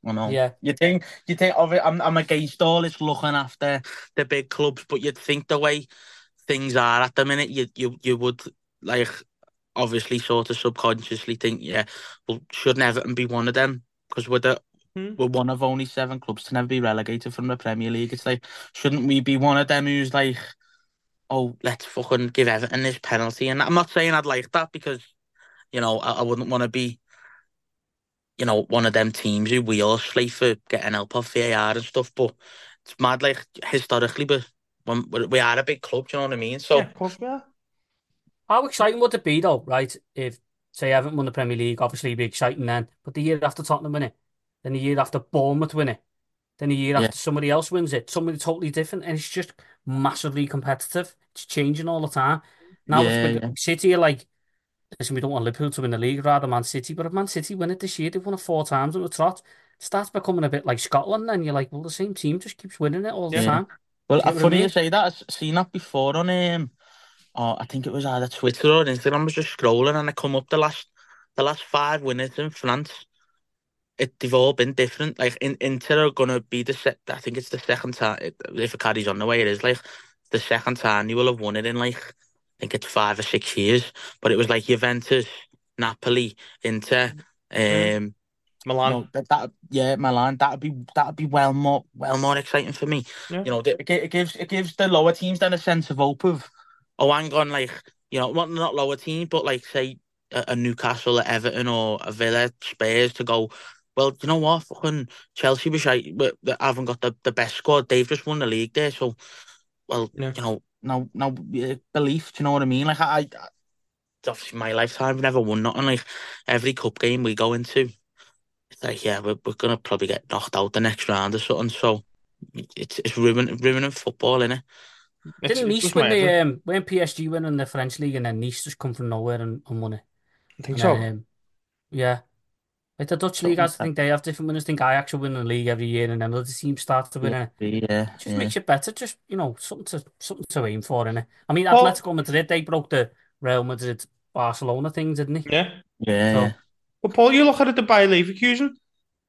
I know.
Yeah.
You think you think of it? I'm I'm against all this looking after the big clubs, but you'd think the way things are at the minute, you you you would like obviously sort of subconsciously think, yeah, well, shouldn't Everton be one of them? Because we're the
Hmm.
we're one of only seven clubs to never be relegated from the Premier League. It's like, shouldn't we be one of them who's like, oh, let's fucking give Everton this penalty? And I'm not saying I'd like that because, you know, I, I wouldn't want to be, you know, one of them teams who we all slate for getting help off VAR and stuff. But it's mad, like historically, but when we we are a big club, do you know what I mean? So
yeah, of course we are.
How exciting would it be though, right? If say Everton won the Premier League, obviously it'd be exciting then. But the year after Tottenham win it, then the year after Bournemouth win it, Then the year
Yeah.
after somebody else wins it, somebody totally different, and it's just massively competitive. It's changing all the time. Now
Yeah,
it's
yeah.
City are like, listen, we don't want Liverpool to win the league, rather Man City. But if Man City win it this year, they've won it four times on the trot. It starts becoming a bit like Scotland, and you're like, well, the same team just keeps winning it all the
Yeah.
time.
Well,
know what I
funny you
mean?
say that. I've seen that before on um, oh, I think it was either Twitter or Instagram. I was just scrolling and I come up the last, the last five winners in France. It they've all been different. Like in Inter are gonna be the set. I think it's the second time it- if it carries on the way it is. Like the second time you will have won it in like I think it's five or six years. But it was like Juventus, Napoli, Inter. Um,
Milan.
you know, that, that yeah, Milan. That'd be that'd be well more well more exciting for me.
Yeah.
You know, it, it gives it gives the lower teams then a sense of hope of oh, hang on, like you know, not not lower team, but like say a, a Newcastle, a Everton, or a Villa, Spurs to go. Well, you know what? Fucking Chelsea was right. but They haven't got the, the best squad. They've just won the league there, so well,
Yeah.
you know, no, no belief. Do you know what I mean? Like I, I obviously my lifetime. I've never won nothing. Like every cup game we go into, it's like yeah, we're we're gonna probably get knocked out the next round or something. So it's it's ruining ruining football, innit?
It's-
Didn't
it's
Nice
just
win
whatever.
the um, when PSG winning the French league, and then Nice just come from nowhere and, and won it.
I think
And
so.
then, um, yeah. Like the Dutch
Something
league, I think they have different winners. I think Ajax will win the league every year, and then other teams start to win it.
Yeah,
Just
yeah.
makes it better. Just you know, something to something to aim for, innit? I mean,
Well-
Atletico Madrid they broke the Real Madrid Barcelona thing, didn't they?
Yeah.
Yeah,
So-
yeah.
But Paul, you look at it, the Bayer Leverkusen.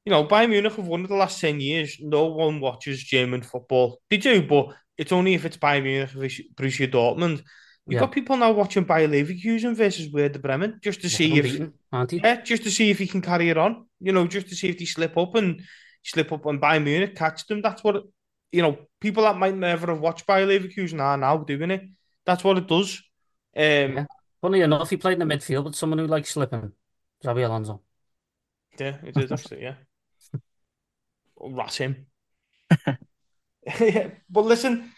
You know, Bayern Munich have won it the last 10 years. No one watches German football. They do, but it's only if it's Bayern Munich versus Dortmund.
Yeah.
got people now watching Bayer Leverkusen versus Werder Bremen just to see if
they?
yeah, just to see if he can carry it on. You know, just to see if they slip up and slip up and Bayern Munich catch them. That's what you know. People that might never have watched Bayer Leverkusen are now doing it. That's what it does. Um,
Yeah. Funny enough, he played in the midfield with someone who likes slipping. Xabi Alonso.
Yeah, it is actually, yeah. [laughs] Rat him. [laughs] [laughs] but listen,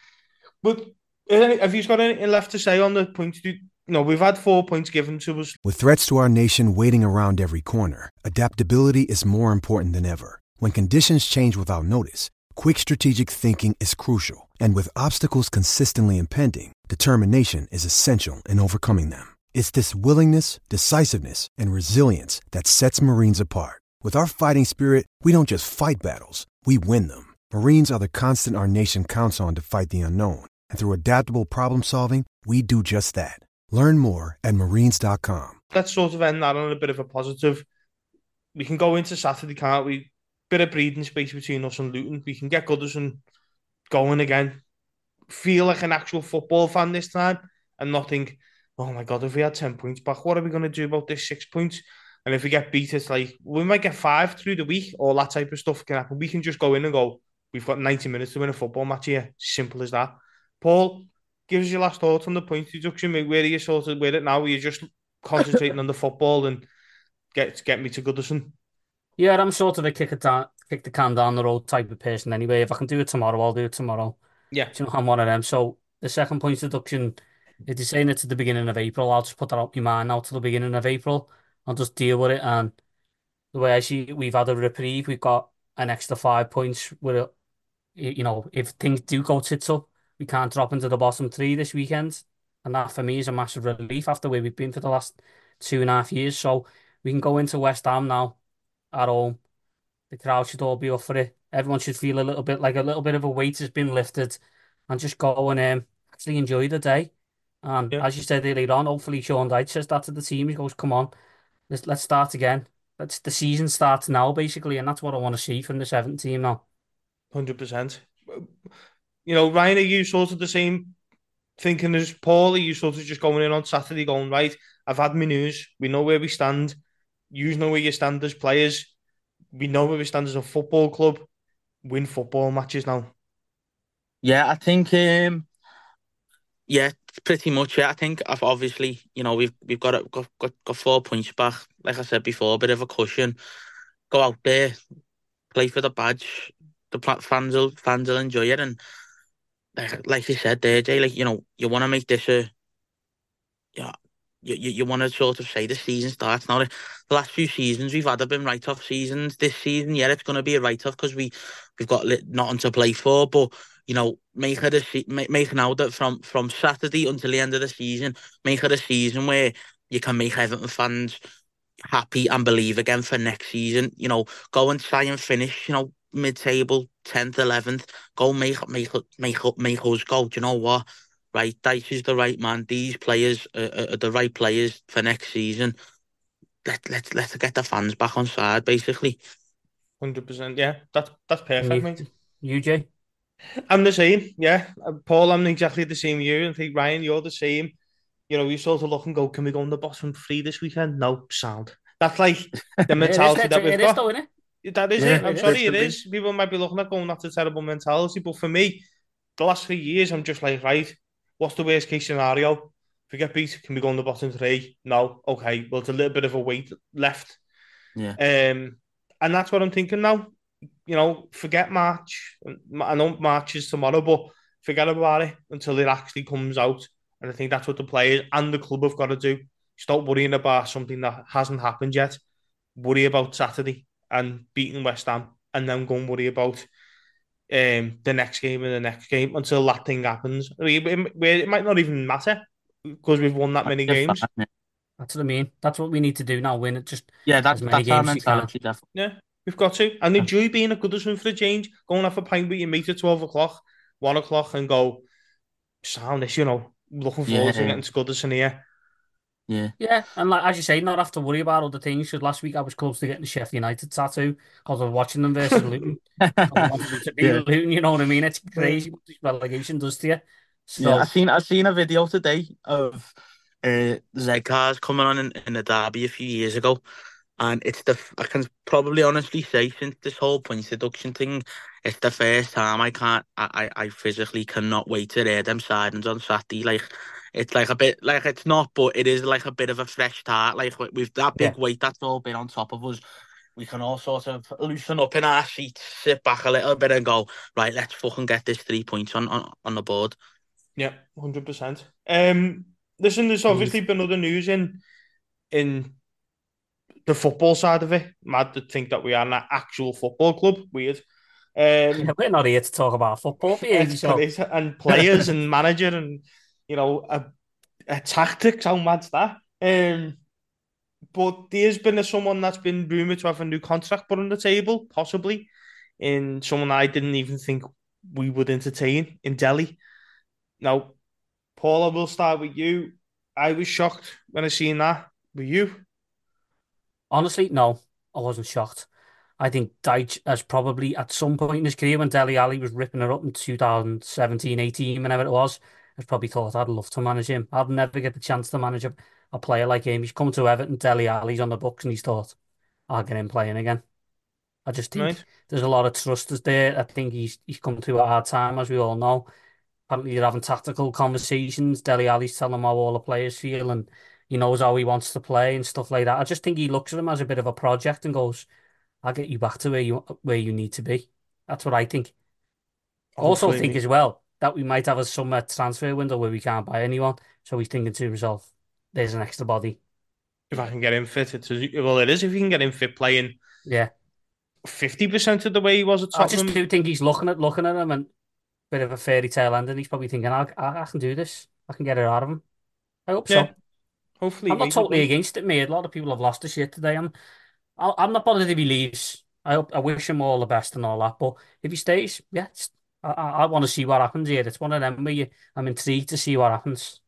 but have you got anything left to say on the points? Know, we've had four points given to us.
With threats to our nation waiting around every corner, adaptability is more important than ever. When conditions change without notice, quick strategic thinking is crucial. And with obstacles consistently impending, determination is essential in overcoming them. It's this willingness, decisiveness, and resilience that sets Marines apart. With our fighting spirit, we don't just fight battles, we win them. Marines are the constant our nation counts on to fight the unknown. And through adaptable problem solving, we do just that. Learn more at marines.com.
Let's sort of end that on a bit of a positive. We can go into Saturday, can't we? Bit of breathing space between us and Luton. We can get Goodison going again. Feel like an actual football fan this time and not think, oh my God, if we had 10 points back, what are we going to do about this six points? And if we get beat, it's like, we might get five through the week, all that type of stuff can happen. We can just go in and go, we've got 90 minutes to win a football match here. Simple as that. Paul, give us your last thoughts on the point deduction. Where are you sort of with it now? Are you just [laughs] concentrating on the football and get get me to Goodison?
Yeah, I'm sort of a kick it down, kick the can down the road type of person anyway. If I can do it tomorrow, I'll do it tomorrow.
Yeah.
Do you know, I'm one of them. So the second point deduction, if you're saying it's at the beginning of April, I'll just put that out my mind now to the beginning of April. I'll just deal with it. And the way I see it, we've had a reprieve. We've got an extra five points. With you know, if things do go tits up, we can't drop into the bottom three this weekend. And that for me is a massive relief after where we've been for the last two and a half years. So we can go into West Ham now at home. The crowd should all be up for it. Everyone should feel a little bit like a little bit of a weight has been lifted and just go and um, actually enjoy the day. And
Yeah.
as you said earlier on, hopefully Sean Dyche says that to the team. He goes, "Come on, let's let's start again. Let's the season starts now, basically, and that's what I want to see from the seventh team now."
Hundred percent. You know, Ryan, are you sort of the same thinking as Paul? Are you sort of just going in on Saturday, going right? I've had my news. We know where we stand. You know where you stand as players. We know where we stand as a football club. Win football matches now.
Yeah, I think um yeah, pretty much. Yeah, I think I've obviously, you know, we've we've got it- got got, got four points back. Like I said before, a bit of a cushion. Go out there, play for the badge. The fans will fans will enjoy it, and like like you said Jay, like you know, you want to make this a yeah you, you, you want to sort of say the season starts now. The last few seasons we've had have been write off seasons. This season, yeah, it's going to be a write off because we we've got nothing to play for. But you know, make it a make, make now that from from Saturday until the end of the season, make it a season where you can make Everton fans happy and believe again for next season. You know, go and try and finish. You know, mid table, tenth, eleventh. Go make make make make make us go. Do you know what? Right, Dyche is the right man. These players are, are the right players for next season. Let let let's get the fans back on side, basically.
Hundred percent. Yeah, that's that's perfect, you, mate.
You, Jay?
I'm the same, yeah. Uh, Paul, I'm exactly the same you. I think Ryan, you're the same. You know, you sort of look and go, can we go on the bottom three this weekend? No, sound. That's like [laughs] the mentality that we've got. Though, that is yeah, it. I'm it sorry, is. it is. People might be looking at going, that's a terrible mentality. But for me, the last three years, I'm just like, right, what's the worst case scenario? If we get beat, can we go on the bottom three? No. Okay. Well, it's a little bit of a weight left.
Yeah.
Um, and that's what I'm thinking now you know, forget March. I know March is tomorrow, but forget about it until it actually comes out. And I think that's what the players and the club have got to do. Stop worrying about something that hasn't happened yet. Worry about Saturday and beating West Ham, and then go and worry about um, the next game and the next game until that thing happens. I mean, it, it might not even matter because we've won that many games.
That's what I mean. That's what we need to do now. Win it just
yeah. That's, that's our mentality. Definitely.
Yeah, We've got to. And enjoy being a good Goodison for a change. Going off a pint with your mate at 12 o'clock, 1 o'clock, and go, sound this, you know, looking forward yeah. to getting to Goodison here.
Yeah.
Yeah, and like as you say, not have to worry about other things. Because last week I was close to getting the Sheffield United tattoo because I was watching them versus [laughs] Luton. I [laughs] wanted them to be yeah. Luton, you know what I mean? It's crazy what this relegation does to you.
So, yeah, I seen I seen a video today of uh, Z cars coming on in, in the derby a few years ago, and it's the I can probably honestly say since this whole point deduction thing, it's the first time I can't I, I physically cannot wait to hear them sidings on Saturday. Like it's like a bit like it's not, but it is like a bit of a fresh start. Like with that big yeah. weight that's all been on top of us, we can all sort of loosen up in our seats, sit back a little bit, and go right. Let's fucking get this three points on on, on the board.
Yeah, hundred percent. Um, listen, there's obviously been other news in in the football side of it. Mad to think that we are an actual football club. Weird. Um, [laughs]
we're not here to talk about football, so.
and players [laughs] and manager and you know a, a tactics. How mad's that? Um, but there's been a, someone that's been rumored to have a new contract put on the table, possibly, in someone I didn't even think we would entertain in Dele. Now, Paula, we'll start with you. I was shocked when I seen that. Were you?
Honestly, no, I wasn't shocked. I think Dyche has probably at some point in his career when Dele Alli was ripping her up in 2017, 18, whenever it was, has probably thought I'd love to manage him. I'd never get the chance to manage a, a player like him. He's come to Everton, Dele Alli's on the books, and he's thought, I'll get him playing again. I just think right. there's a lot of trust there. I think he's he's come to a hard time, as we all know. Apparently, they're having tactical conversations. Dele Alli's telling him how all the players feel, and he knows how he wants to play and stuff like that. I just think he looks at him as a bit of a project and goes, "I'll get you back to where you where you need to be." That's what I think. Also, think as well that we might have a summer transfer window where we can't buy anyone, so he's thinking to himself, "There's an extra body."
If I can get him fit, it's well, it is. If you can get him fit playing,
yeah,
fifty percent of the way he was at Tottenham.
I just do think he's looking at looking at him and bit of a fairy tale ending. He's probably thinking, I, I, I can do this. I can get it out of him. I hope yeah. so.
Hopefully,
I'm not totally against it, mate. A lot of people have lost the shit today. I'm, I'm not bothered if he leaves. I hope, I wish him all the best and all that. But if he stays, yeah, I, I, want to see what happens here. It's one of them where you, I'm intrigued to see what happens.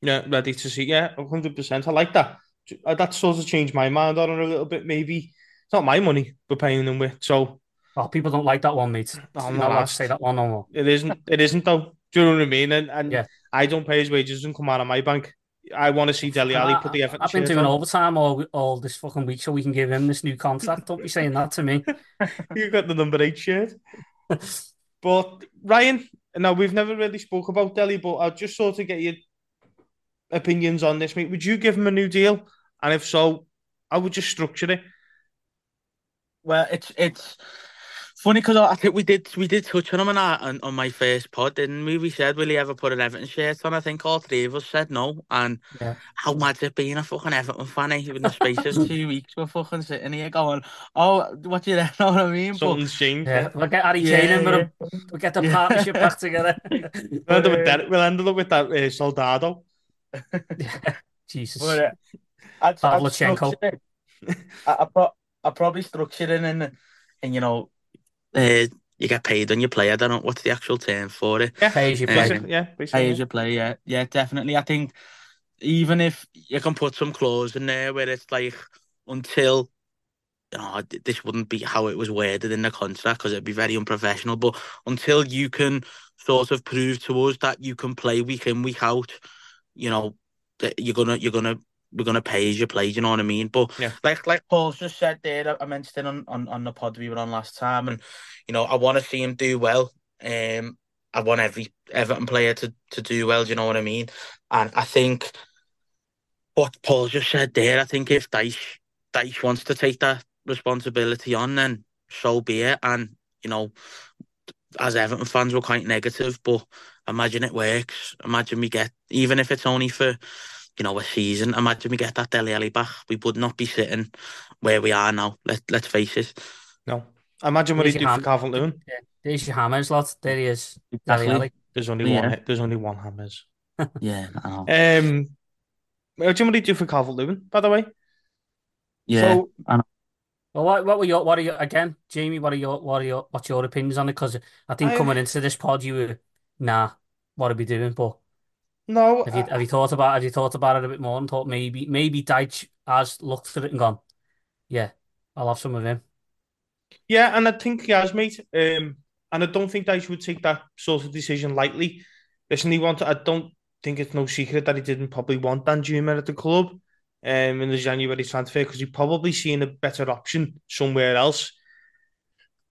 Yeah, ready to see. Yeah, hundred percent. I like that. Uh, that sort of changed my mind on it a little bit. Maybe it's not my money we're paying them with, so.
Oh, people don't like that one, mate. I'm not allowed to say that one no more.
It isn't. It isn't though. Do you know what I mean? And and yeah. I don't pay his wages and come out of my bank. I want to see Dele Alli put the effort.
I've been doing on. overtime all all this fucking week so we can give him this new contract. Don't be saying that to me. [laughs]
you got the number eight shirt. [laughs] but Ryan, now we've never really spoke about Dele, but I'll just sort of get your opinions on this, mate. Would you give him a new deal? And if so, I would just structure it.
Well, it's it's funny because I think we did we did touch on him on, our, on on my first pod, didn't we? We said, "Will he ever put an Everton shirt on?" I think all three of us said no. And
Yeah.
how mad's it being a fucking Everton fan? Eh? In the space of two [laughs] weeks, we're fucking sitting here going, "Oh, what do you know [laughs] what I mean?" But
Something's changed.
Yeah, we'll get Harry
Yeah,
Kane in
yeah.
We'll get the [laughs] partnership back together.
We'll end up with that. We'll end up with that uh, Soldado.
Jesus.
But, uh, I'd, I'd
Pavlyuchenko.
structure it. I, I, pro- I probably structure it in, in you know, uh, you get paid when you play. I don't know what's the actual term for it.
Yeah,
Pay as you
Um,
play.
basically, yeah, basically.
Pay as you play, yeah, yeah, definitely. I think even if you can put some clause in there where it's like until you know this wouldn't be how it was worded in the contract because it'd be very unprofessional. But until you can sort of prove to us that you can play week in week out, you know, that you're gonna you're gonna we're gonna pay as you play. Do you know what I mean? But
Yeah.
like like Paul's just said there, I mentioned it on, on on the pod we were on last time, and you know I want to see him do well. Um, I want every Everton player to to do well. Do you know what I mean? And I think what Paul just said there, I think if Dyche Dyche wants to take that responsibility on, then so be it. And you know, as Everton fans, we're quite negative, but imagine it works. Imagine we get, even if it's only for, you know, a season. Imagine we get that Dele Alli back. We would not be sitting where we are now. Let Let's face it.
No. Imagine what
There's
he'd do
ham-
for Calvert Lewin.
Yeah, there's your hammers, lad. There he is. Dele
Exactly.
There's only
Yeah.
one. There's only one Hammers. [laughs]
Yeah, I know.
Um, what do you want to do for Calvert Lewin? By the way,
yeah.
so
Well, what, what were your, what are your, again, Jamie, what are your, what are your, what's your opinions on it? Because I think
I-
coming into this pod, you were, nah, what are we doing? But
no,
have you,
I-
have you thought about, have you thought about it a bit more and thought maybe, maybe Dyche has looked at it and gone, yeah, I'll have some of him.
Yeah, and I think he has, mate. Um, and I don't think Dyche would take that sort of decision lightly. Listen, he wanted. I don't think it's no secret that he didn't probably want Danjuma at the club um, in the January transfer because he probably seen a better option somewhere else.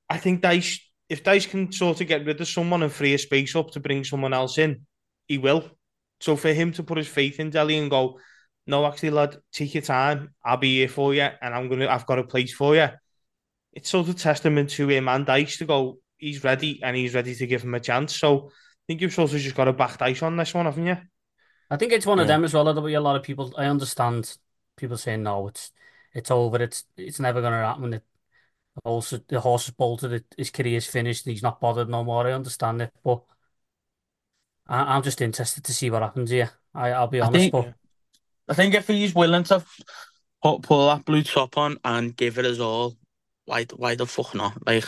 I think Dyche, if Dyche can sort of get rid of someone and free a space up to bring someone else in, he will. So for him to put his faith in Dele and go, no, actually, lad, take your time. I'll be here for you, and I'm gonna. I've got a place for you it's sort of testament to him and Dyche to go, he's ready and he's ready to give him a chance. So I think you've sort of just got to back Dyche on this one, haven't you?
I think it's one of them as well. There'll be a lot of people. I understand people saying no, it's it's over. It's it's never going to happen. It, the horse the horse is bolted. It, his career's finished. He's not bothered no more. I understand it, but I, I'm just interested to see what happens here. I I'll be
I
honest,
think-
but
I think if he's willing to put pull that blue top on and give it his all, why why the fuck not? Like,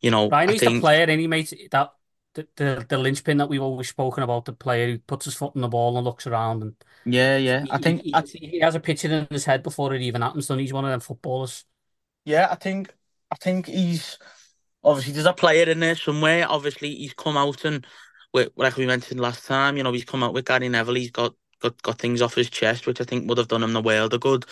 you know,
Ryan,
I
the
think
player, any mate. That the, the the linchpin that we've always spoken about. The player who puts his foot on the ball and looks around and
yeah, yeah. I think
he,
I,
he, he has a picture in his head before it even happens. And he's one of them footballers.
yeah, I think I think he's obviously there's a player in there somewhere. Obviously, he's come out and like we mentioned last time, you know, he's come out with Gary Neville. He's got got got things off his chest, which I think would have done him the world of good.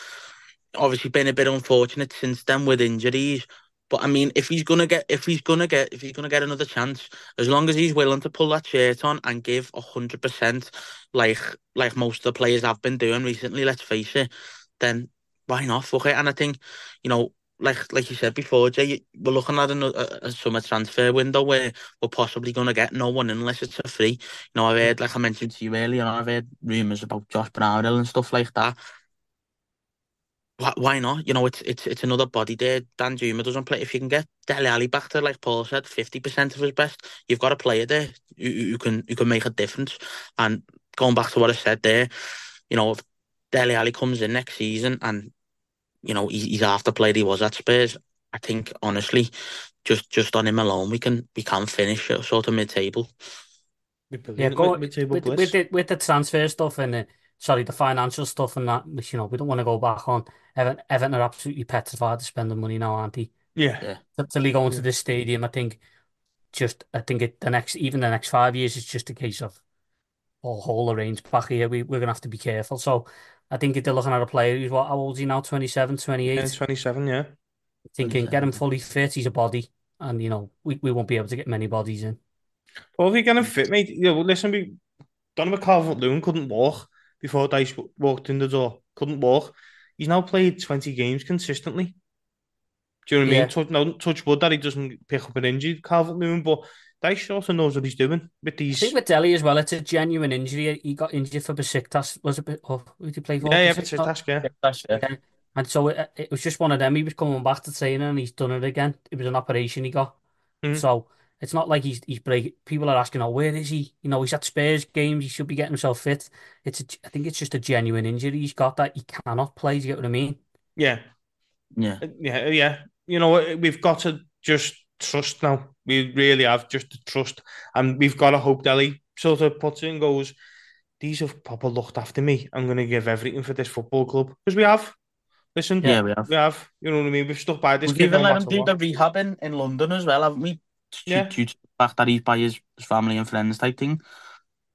Obviously, been a bit unfortunate since then with injuries. But I mean, if he's gonna get, if he's gonna get, if he's gonna get another chance, as long as he's willing to pull that shirt on and give a hundred percent, like like most of the players have been doing recently, let's face it, then why not? Fuck it. And I think, you know, like like you said before, Jay, we're looking at another a, summer transfer window where we're possibly gonna get no one unless it's a free. You know, I've heard, like I mentioned to you earlier, I've heard rumours about Josh Brownhill and stuff like that. Why, why not? You know, it's it's it's another body there. Danjuma doesn't play. If you can get Dele Alli back to, like Paul said, fifty percent of his best, you've got a player there who, who can who can make a difference. And going back to what I said there, you know, if Dele Alli comes in next season and you know he, he's half the player he was at Spurs, I think honestly, just just on him alone, we can we can finish at sort of mid table.
Yeah, go with, with, with the with the transfer stuff and the, sorry, the financial stuff and that. which, You know, we don't want to go back on. Everton, Everton are absolutely petrified to spend the money now, aren't they?
Yeah.
Till they go into
Yeah.
this stadium, I think just I think it the next even the next five years is just a case of a whole arrange back here. We we're gonna have to be careful. So I think if they're looking at a player who's what how old is he now? 27, 28?
Yeah, 27, yeah.
Thinking get him fully fit, he's a body, and you know we, we won't be able to get many bodies in.
Well, if you're going to fit, mate, you know, listen, we, Donovan Calvert-Lewin couldn't walk before Dyche walked in the door. Couldn't walk. He's now played 20 games consistently. Do you know what I mean? Touch, no, touch wood that he doesn't pick up an injury, Calvert Lewin, but Dyche also knows what he's doing with
I
these.
think with Dele as well, it's a genuine injury. He got injured for Besiktas. Was it? Be- Oh, who did he play for?
yeah, yeah,
Besiktas?
but that's yeah.
That's it.
Yeah. And so it, it was just one of them. He was coming back to training and he's done it again. It was an operation he got.
Mhm.
So it's not like he's he's breaking. People are asking, "Oh, where is he?" You know, he's at Spurs games. He should be getting himself fit. It's a, I think it's just a genuine injury he's got that he cannot play. Do you get what I mean?
Yeah,
Yeah.
yeah, yeah. You know, we've got to just trust now. We really have just to trust, and we've got to hope Dele sort of puts it and goes. These have proper looked after me. I'm going to give everything for this football club because we have. Listen,
Yeah, we have.
we have. You know what I mean? We've stuck by this
We've even let him do
what.
the rehab in, in London as well, haven't we?
Yeah.
Due to the fact that he's by his, his family and friends type thing.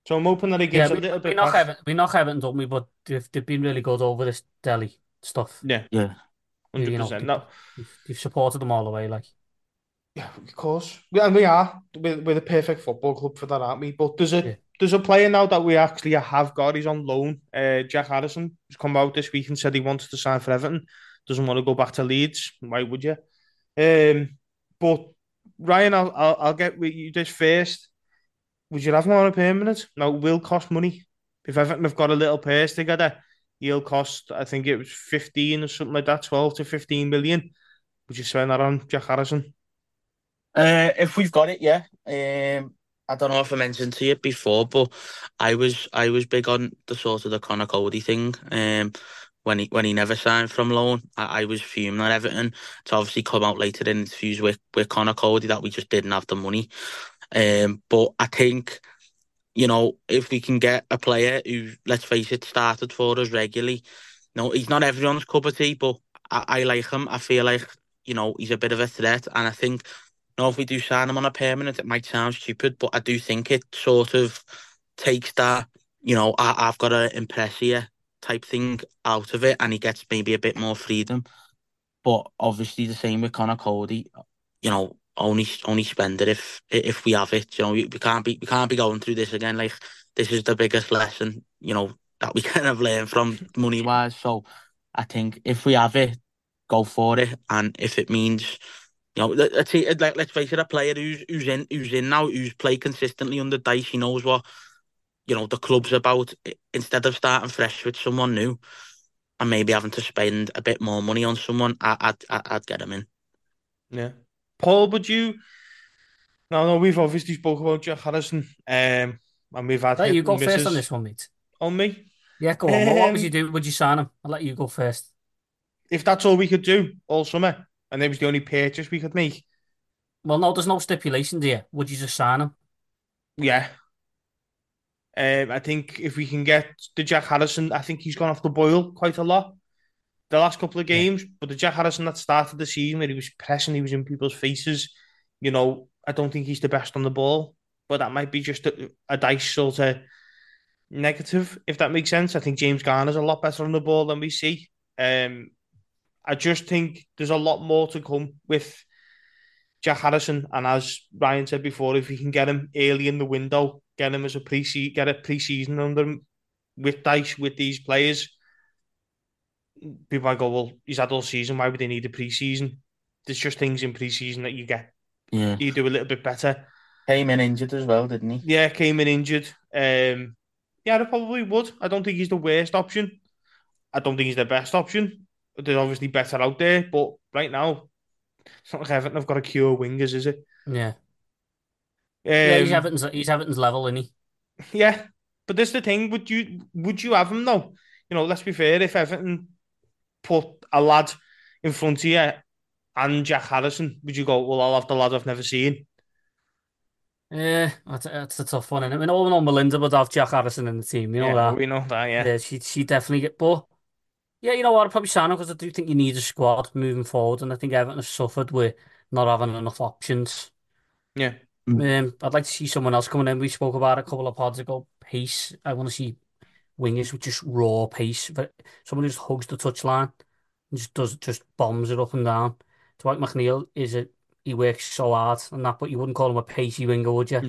So I'm hoping that he
Yeah,
gives a
we,
little
we
bit
knock
back.
Everton, we knock Everton, don't we? But they've, they've been really good over this Dele stuff.
Yeah,
Yeah.
hundred
You know,
percent.
they-
No,
They've, they've supported them all the way. Like,
yeah, of course. And we are. We're, we're the perfect football club for that, aren't we? But there's a
Yeah.
there's a player now that we actually have got. He's on loan. Uh, Jack Harrison has come out this week and said he wants to sign for Everton. Doesn't want to go back to Leeds. Why would you? Um, but Ryan, I'll I'll, I'll get with you this first. Would you have him on a permanent? No, it will cost money. If Everton have got a little purse together, he'll cost. I think it was fifteen or something like that, twelve to fifteen million. Would you spend that on Jack Harrison?
Uh, if we've got it, yeah. Um, I don't know if I mentioned to you before, but I was I was big on the sort of the Conor Coady thing. Um, when he when he never signed from loan, I, I was fuming at Everton. It's obviously come out later in interviews with with Conor Coady that we just didn't have the money. Um, but I think you know if we can get a player who, let's face it, started for us regularly. No, he's not everyone's cup of tea, but I, I like him. I feel like you know he's a bit of a threat, and I think know if we do sign him on a permanent, it might sound stupid, but I do think it sort of takes that, you know, I, I've got to impress you type thing out of it, and he gets maybe a bit more freedom. But obviously, the same with Conor Coady, you know, only only spend it if if we have it. You know, we, can't be we can't be going through this again. Like this is the biggest lesson, you know, that we kind of learn from money wise. So I think if we have it, go for it, and if it means you know, let- let's like, let's face it, a player who's who's in who's in now, who's played consistently under Dyche, he knows what you know the club's about. Instead of starting fresh with someone new, and maybe having to spend a bit more money on someone, I, I'd I'd I'd get him in.
Yeah. Paul, would you? No, no, we've obviously spoke about Jack Harrison, um, and we've had
let you go
and
first on this one, mate.
on me.
Yeah, go on. Well, what would
Um,
you do? Would you sign him? I'll let you go first.
If that's all we could do all summer, and it was the only purchase we could make,
Well, no, there's no stipulation there. Would you just sign him?
yeah. Um, I think if we can get the Jack Harrison, I think he's gone off the boil quite a lot the last couple of
Yeah.
games. But the Jack Harrison that started the season where he was pressing, he was in people's faces. You know, I don't think he's the best on the ball, but that might be just a, a Dyche sort of negative, if that makes sense. I think James Garner's a lot better on the ball than we see. Um, I just think there's a lot more to come with Jack Harrison, and as Ryan said before, if we can get him early in the window, get him as a pre get a pre-season under him with Dyche with these players, people might go, well, he's had all season. Why would they need a pre-season? There's just things in pre-season that you get,
Yeah,
you do a little bit better.
came in injured as well, didn't he?
Yeah, came in injured. Um, yeah, I probably would. I don't think he's the worst option. I don't think he's the best option. There's obviously better out there, but right now, it's not like Everton have got a cure wingers, is it?
Yeah. yeah, he's
Um,
Everton's, he's Everton's level, isn't he?
Yeah, but this is the thing. Would you would you have him though? You know, let's be fair. If Everton put a lad in front of you and Jack Harrison, would you go? Well, I'll have the lad I've never seen.
Yeah, that's, that's a tough one. And I mean, all in all, Melinda would have Jack Harrison in the team. You know
yeah,
that.
we know that. Yeah,
Yeah, she she definitely get. But yeah, you know what? I'd probably sign him because I do think you need a squad moving forward, and I think Everton has suffered with not having enough options.
yeah,
Um, I'd like to see someone else coming in. We spoke about a couple of pods ago. Pace. I want to see wingers with just raw pace, but someone who just hugs the touchline and just does just bombs it up and down. Dwight McNeil is a he works so hard and that, but you wouldn't call him a pacey winger, would you?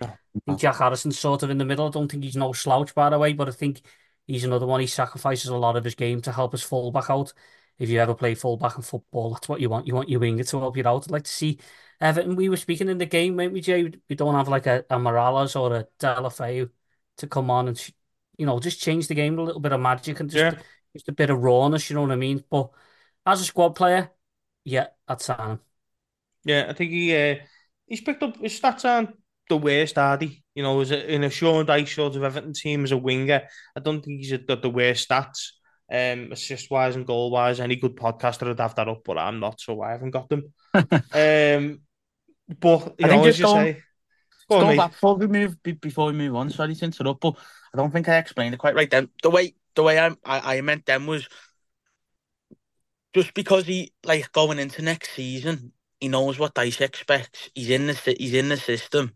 No.
Jack Harrison's sort of in the middle. I don't think he's no slouch, by the way, but I think he's another one. He sacrifices a lot of his game to help his fullback out. if you ever play fullback in football, that's what you want. You want your winger to help you out. I'd like to see Everton. We were speaking in the game, weren't we, Jay? We don't have like a, a Mirallas or a Deulofeu to come on and you know just change the game with a little bit of magic and just
Yeah.
just a bit of rawness. You know what I mean? But as a squad player, yeah, I'd sign him.
Yeah, I think he uh, he's picked up his stats aren't the worst, they? You know, as a, in a Sean Dyche sort of Everton team as a winger, I don't think he's got the worst stats, um, assist wise and goal wise. Any good podcaster would have that up, but I'm not, so I haven't got them. [laughs] um, but you
I
know,
think
as
just
you
going-
say, go on,
back before we move before we move on. Sorry to interrupt, but I don't think I explained it quite right. Then the way the way I I, I meant them was just because he like going into next season, he knows what Dyche expects. He's in the he's in the system.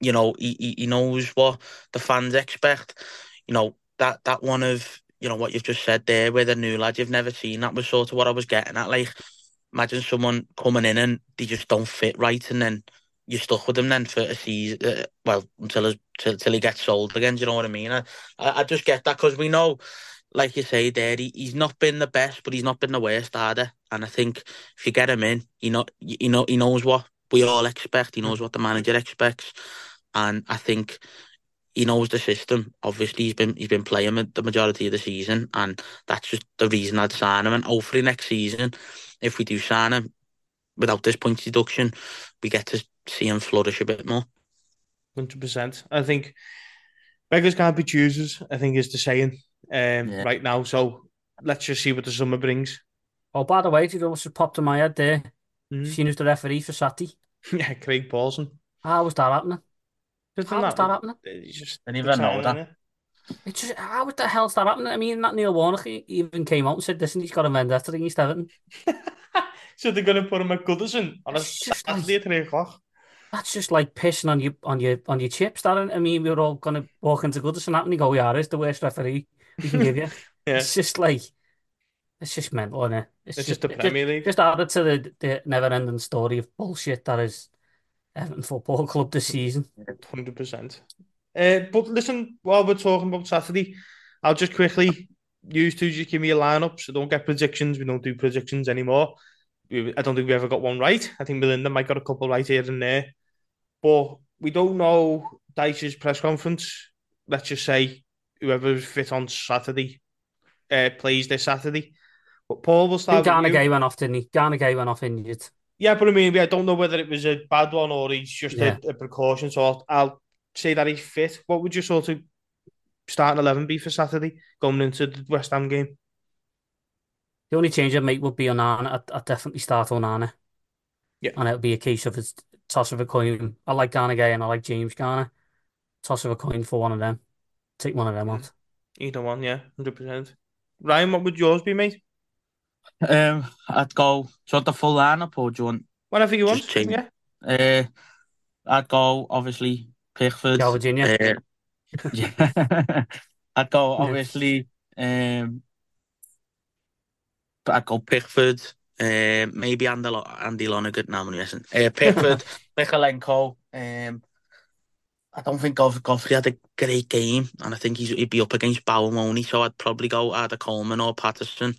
You know, he, he knows what the fans expect. You know that that one of you know what you've just said there with a new lad you've never seen. That was sort of what I was getting at. Like, imagine someone coming in and they just don't fit right, and then you're stuck with him then for a season. Uh, well, until till, till he gets sold again. Do you know what I mean? I I, I just get that because we know, like you say, there he, he's not been the best, but he's not been the worst either. And I think if you get him in, you know, you know, he knows what we all expect. He knows what the manager expects, and I think he knows the system. Obviously, he's been he's been playing the majority of the season, and that's just the reason I'd sign him. And hopefully next season, if we do sign him without this points deduction, we get to see him flourish a bit more.
Hundred percent. I think beggars can't be choosers. I think is the saying um,
Yeah.
right now. So let's just see what the summer brings.
Oh, by the way, do you know what's just popped in my head there?
Mm.
Seen as the referee for Saturday. [laughs]
yeah, Craig Paulson.
How ah, was that happening? How was that happening?
Just I
didn't even know that.
It's just, ah, how the hell's that happening? I mean, that Neil Warnock even came out and said, listen, he's got a vendetta against Everton. [laughs]
so they're going to put him at Goodison on
it's a
Saturday like, at 3 o'clock?
That's just like pissing on your, on your, on your chips, Darren. I mean, we were all going to walk into Goodison and you go, yeah, it's the worst referee we can give you. [laughs]
yeah.
It's just like, it's just mental, isn't it?
It's just the
it
Premier League.
Just added to the, the never ending story of bullshit that is Everton Football Club this season.
Hundred percent. Uh, but listen, while we're talking about Saturday, I'll just quickly use to just give me a lineup. So don't get predictions. We don't do predictions anymore. I don't think we ever got one right. I think Melinda might got a couple right here and there, but we don't know Dyche's press conference. Let's just say whoever's fit on Saturday uh, plays this Saturday. But Paul will start you.
Went off, didn't he? Gana Gueye went off injured.
Yeah, but I mean, I don't know whether it was a bad one or he's just
Yeah.
a, a precaution. So I'll, I'll say that he's fit. What would your sort of starting eleven be for Saturday going into the West Ham game?
The only change I'd make would be Onana. I'd, I'd definitely start Onana.
Yeah.
And it would be a case of a toss of a coin. I like Gana Gueye and I like James Garner. Toss of a coin for one of them. Take one of them hmm. out.
Either one, yeah, hundred percent. Ryan, what would yours be, mate?
Um, I'd go. Do you want the full lineup or do you want?
Whatever you want.
Just change.
Yeah,
Uh, I'd go obviously Pickford.
Yeah, Virginia.
Uh, yeah. [laughs] I'd go obviously. Um, but I'd go Pickford. Uh, maybe Andy, Andy Lonergan. No, I'm only. Uh, Pickford, [laughs] Mykolenko. Um, I don't think Goff- Godfrey had a great game, and I think he's, he'd be up against Bowmoni, so I'd probably go either Coleman or Patterson.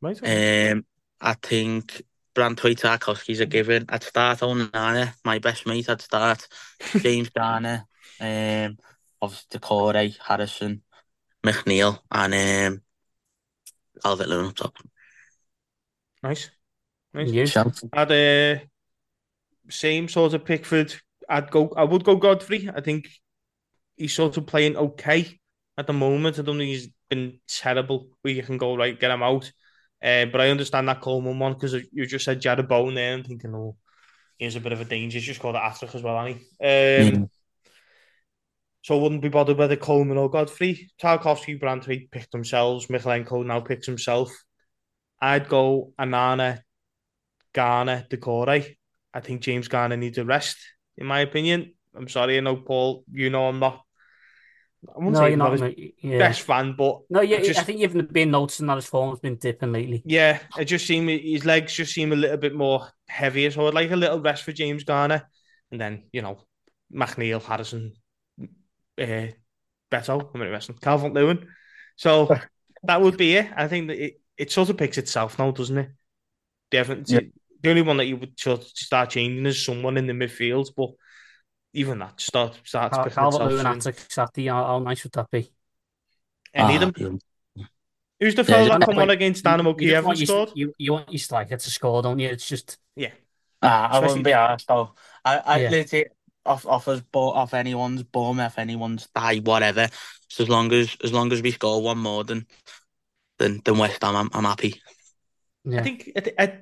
Right.
Um, I think Branthwaite Tarkowski's a given. I'd start Onana, my best mate. I'd start [laughs] James Garner, um, obviously Doucouré, Harrison, McNeil, and um, Calvert Lewin up top.
nice, nice.
You?
I'd uh, same sort of Pickford. I'd go. I would go Godfrey. I think he's sort of playing okay at the moment. I don't think he's been terrible. Where you can go right, get him out. Uh, but I understand that Coleman one because you just said Jarrod Bowen there. I'm thinking, oh, he's a bit of a danger. He's just called it Asterix as well, hasn't he? Um,
Mm.
So I wouldn't be bothered whether Coleman or Godfrey. Tarkowski, Branthwaite picked themselves. Mykolenko now picks himself. I'd go Onana, Garner, Doucouré. I think James Garner needs a rest, in my opinion. I'm sorry, I know, Paul, you know I'm not,
No, you're not.
his.
Yeah.
best fan, but
No, yeah,
I just-
I think you've been noticing that his form's been dipping lately.
yeah, it just seemed his legs just seem a little bit more heavier. So I'd like a little rest for James Garner, and then you know, McNeil, Harrison, uh, Beto, I'm not wrestling, Calvert Lewin. So [laughs] that would be it. I think that it, it sort of picks itself now, doesn't it? Definitely. Yeah. The only one that you would sort of start changing is someone in the midfield, but even that start starts
Cal-
picking
Calvert
itself.
Lewin at Saturday, how, how nice would that be?
Any of
Ah,
them? Who's the
Yeah,
fella that come on against Dynamo
You
Kiev
want
and scored?
You, you want your striker to score, don't you? It's just
Yeah.
Ah, I
Especially-
wouldn't be asked though. I, I
Yeah.
legit off offers bought off anyone's Bournemouth, anyone's die, whatever. So as long as as long as we score one more than than than West Ham, I'm I'm happy.
yeah.
I think I, I,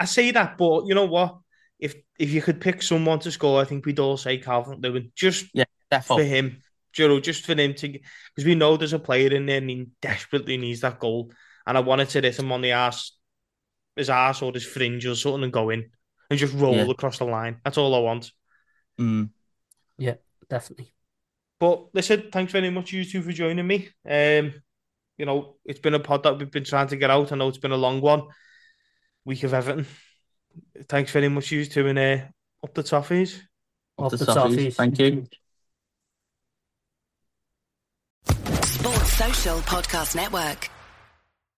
I say that, but you know what? If if you could pick someone to score, I think we'd all say Calvert Lewin just for
Definitely.
him. You know, just for him to, because we know there's a player in there and he desperately needs that goal. And I wanted to hit him on the ass, his ass or his fringe or something and go in and just roll
Yeah.
across the line. That's all I want.
Mm.
definitely.
But listen, thanks very much, you two, for joining me. Um, you know, it's been a pod that we've been trying to get out. I know it's been a long one. Week of Everton. Thanks very much, you two, and uh, up the toffees.
Up
Up
the
the
toffees.
toffees.
Thank you.
Sports Social Podcast Network.